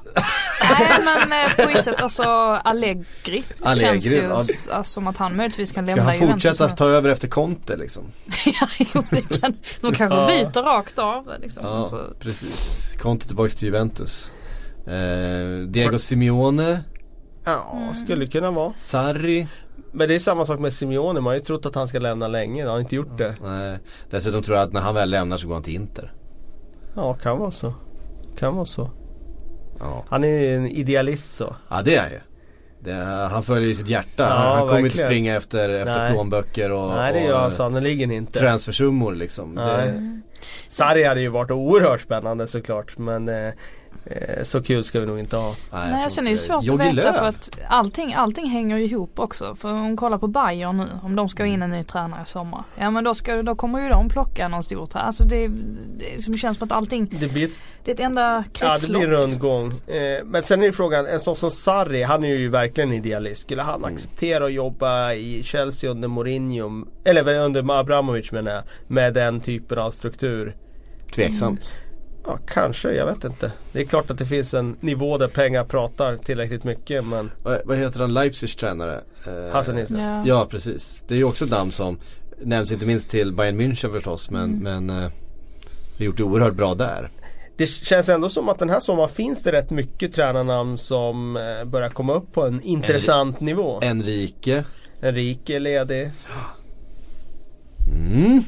Nej men eh, på riktigt alltså Allegri, Allegri, känns ju ja. alltså, som att han möjligtvis kan Ska lämna han Juventus fortsätta nu. ta över efter Conte liksom? ja, jo, det kan, de kanske Ja. byter rakt av liksom. Ja, Alltså, precis. Conte tillbaks till Juventus. Eh, Diego Simeone, Ja, skulle kunna vara. Sarri. Men det är samma sak med Simeone. Man har ju trott att han ska lämna länge. Han har inte gjort det. Nej. Dessutom tror jag att när han väl lämnar så går han till Inter. Ja, kan vara så. Kan vara så. Ja, Han är en idealist så. ja det är han ju. Det, han följer ju sitt hjärta. Ja, han kommer inte springa efter, efter Nej. plånböcker och, Nej, det gör han sannerligen inte. transfersummor liksom. Nej. Det, Sarri hade ju varit oerhört spännande såklart. Men eh, eh, så kul ska vi nog inte ha. nej, jag Nej sen är det svårt Jogi att veta Löw. för att allting, allting hänger ju ihop också. För om man kollar på Bayern nu, om de ska ha in en ny tränare i sommar. Ja men då, ska, då kommer ju de plocka någon stor tränare. Alltså det, det som känns som att allting, Det blir, det är ett enda ja, det kretslopp. blir en rundgång. Eh, men sen är ju frågan, en sån som Sarri, han är ju verkligen idealist. Skulle han Mm. acceptera att jobba i Chelsea under Mourinho, eller under Abramovic menar jag, med den typen av struktur? Tveksamt. Ja, kanske. Jag vet inte. Det är klart att det finns en nivå där pengar pratar tillräckligt mycket men Vad, vad heter han, Leipzigs tränare? Eh, Hasse Nilsson. Ja. Ja precis. Det är ju också ett namn som nämns inte minst till Bayern München förstås men, Mm. men eh, har gjort det oerhört bra där. Det känns ändå som att den här sommaren finns det rätt mycket tränarnamn som eh, börjar komma upp på en intressant nivå. Enrique. Enrique är ledig. Mm.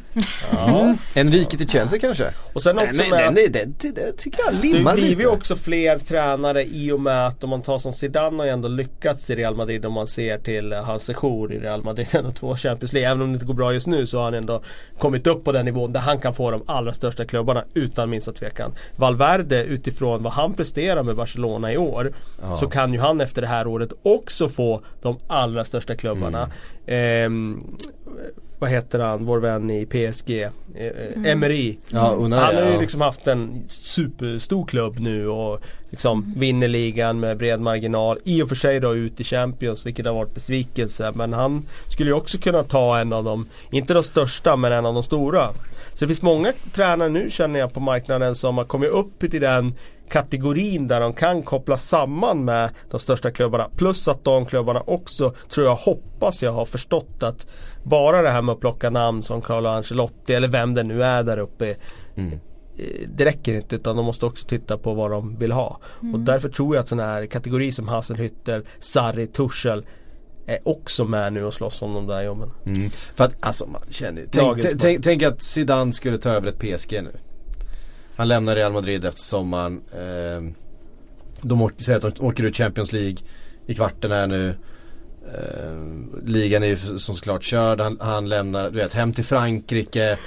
Ja. Enrique till Chelsea kanske? Och sen Den, också den, med den, att den, den, den tycker jag det limmar blir ju lite. också fler tränare i och med att om man tar som Zidane har ju ändå lyckats i Real Madrid om man ser till hans sejour i Real Madrid. Ändå två Champions League. Även om det inte går bra just nu så har han ändå kommit upp på den nivån där han kan få de allra största klubbarna utan minsta tvekan. Valverde utifrån vad han presterar med Barcelona i år Ja. så kan ju han efter det här året också få de allra största klubbarna. Mm. Ehm, vad heter han, vår vän i PSG, eh, mm. Emery. Ja, Unai, han har ju ja. liksom haft en superstor klubb nu och liksom vinner ligan med bred marginal. I och för sig då ut i Champions vilket har varit besvikelse. Men han skulle ju också kunna ta en av de, inte de största men en av de stora. Så det finns många tränare nu känner jag på marknaden som har kommit upp till den kategorin där de kan koppla samman med de största klubbarna. Plus att de klubbarna också, tror jag, hoppas jag har förstått att bara det här med att plocka namn som Carlo Ancelotti eller vem det nu är där uppe Mm. eh, det räcker inte utan de måste också titta på vad de vill ha. Och därför tror jag att sådana här kategorier som Hasselhüttel, Sarri, Tuchel är också med nu och slåss om de där jobben. Mm. För att alltså man känner tänk, tänk, tänk, tänk att Zidane skulle ta över ett PSG nu. Han lämnar Real Madrid efter sommaren. Eh, de åker, säger att de åker ut Champions League i kvarten här nu. Eh, ligan är ju som såklart körd. Han, han lämnar, du vet, hem till Frankrike.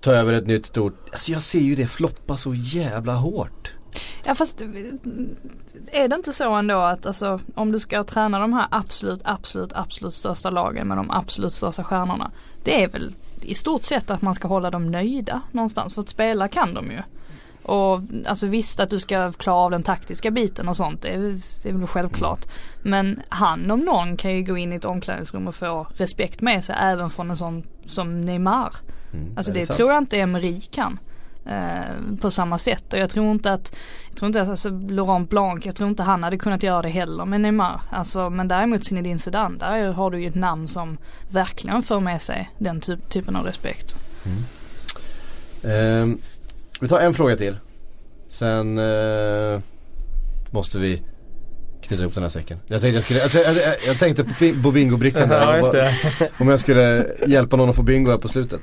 Ta över ett nytt stort. Alltså jag ser ju det floppa så jävla hårt. Ja fast eh, är det inte så ändå att alltså, om du ska träna de här absolut, absolut, absolut största lagen med de absolut största stjärnorna. Det är väl i stort sett att man ska hålla dem nöjda någonstans för att spela kan de ju. Och alltså visst att du ska klara av den taktiska biten och sånt, det är, det är väl självklart. Men han om någon kan ju gå in i ett omklädningsrum och få respekt med sig även från en sån som Neymar. Alltså är det, det tror jag inte Emery kan. Eh, på samma sätt och jag tror inte att, jag tror inte att alltså, Laurent Blanc, jag tror inte han hade kunnat göra det heller med Neymar. Alltså men däremot Zinedine Zidane, där har du ju ett namn som verkligen för med sig den typ, typen av respekt. Ehm, vi tar en fråga till. Sen eh, måste vi knyta ihop den här säcken. Jag tänkte, jag skulle, jag, jag, jag tänkte på, bi- på bingobrickan där. Ja. Om jag skulle hjälpa någon att få bingo här på slutet.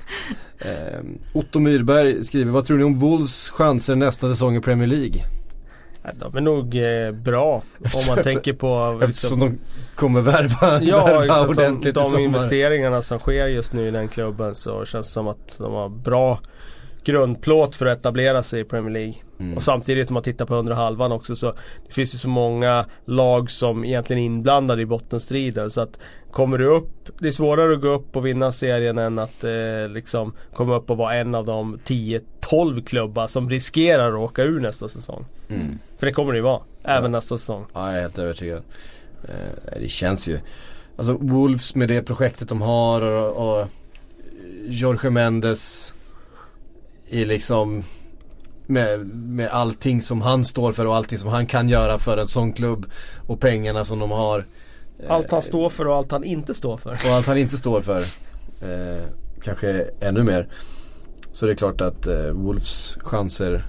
Ehm, Otto Myrberg skriver, vad tror ni om Wolves chanser nästa säsong i Premier League? De är nog eh, bra om man tänker på Eftersom de kommer värva, Ja, värva ordentligt de, de investeringarna som sker just nu i den klubben så känns det som att de har bra grundplåt för att etablera sig i Premier League. Mm. Och samtidigt om man tittar på under halvan också så det finns ju så många lag som egentligen är inblandade i bottenstriden så att kommer du upp, det är svårare att gå upp och vinna serien än att eh, liksom komma upp och vara en av de 10-12 klubbar som riskerar att åka ur nästa säsong. Mm. För det kommer det ju vara, även Ja. nästa säsong. Ja, jag är helt övertygad. Eh, det känns ju. Alltså Wolves med det projektet de har och, och Jorge Mendes i liksom med, med allting som han står för och allting som han kan göra för en sån klubb och pengarna som de har. Eh, Allt han står för och allt han inte står för. och allt han inte står för. Eh, kanske ännu mer. Så det är klart att eh, Wolves chanser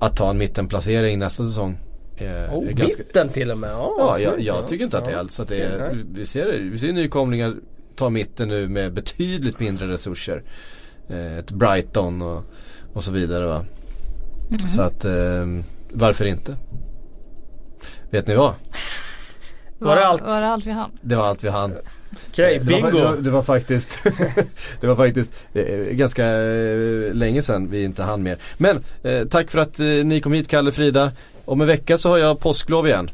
att ta en mittenplacering nästa säsong är, Oh, är ganska, mitten till och med. Ja, Ja, jag, jag ja. tycker inte att det är alls att det är, vi ser vi ser nykomlingar ta mitten nu med betydligt mindre resurser. Eh, ett Brighton och, och så vidare va. Så att eh, varför inte? Vet ni vad? Var det allt? Var det allt vi hann? Det var allt vi hann. Okej, det, var, bingo! det, var, det var faktiskt Det var faktiskt eh, ganska eh, länge sedan vi inte hann mer. Men eh, tack för att eh, ni kom hit Kalle och Frida. Om en vecka så har jag påsklov igen.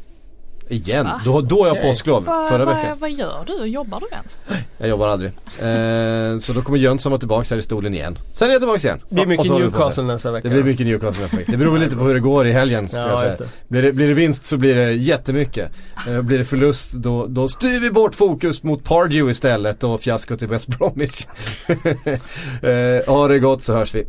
Igen? Va? Då, då har jag påsklov. Vad, Förra vad, veckan. vad gör du? Jobbar du ens? Jag jobbar aldrig. Eh, så då kommer Jönsson vara tillbaka här i stolen igen. Sen är jag tillbaka igen. Det blir mycket. Newcastle nästa vecka. Det blir mycket Newcastle nästa vecka. Det beror lite på hur det går i helgen skulle Ja, jag säga. det. Blir det, blir det vinst så blir det jättemycket. Eh, blir det förlust då, då styr vi bort fokus mot Pardew istället och fiasko till West Bromwich. eh, ha det gott så hörs vi.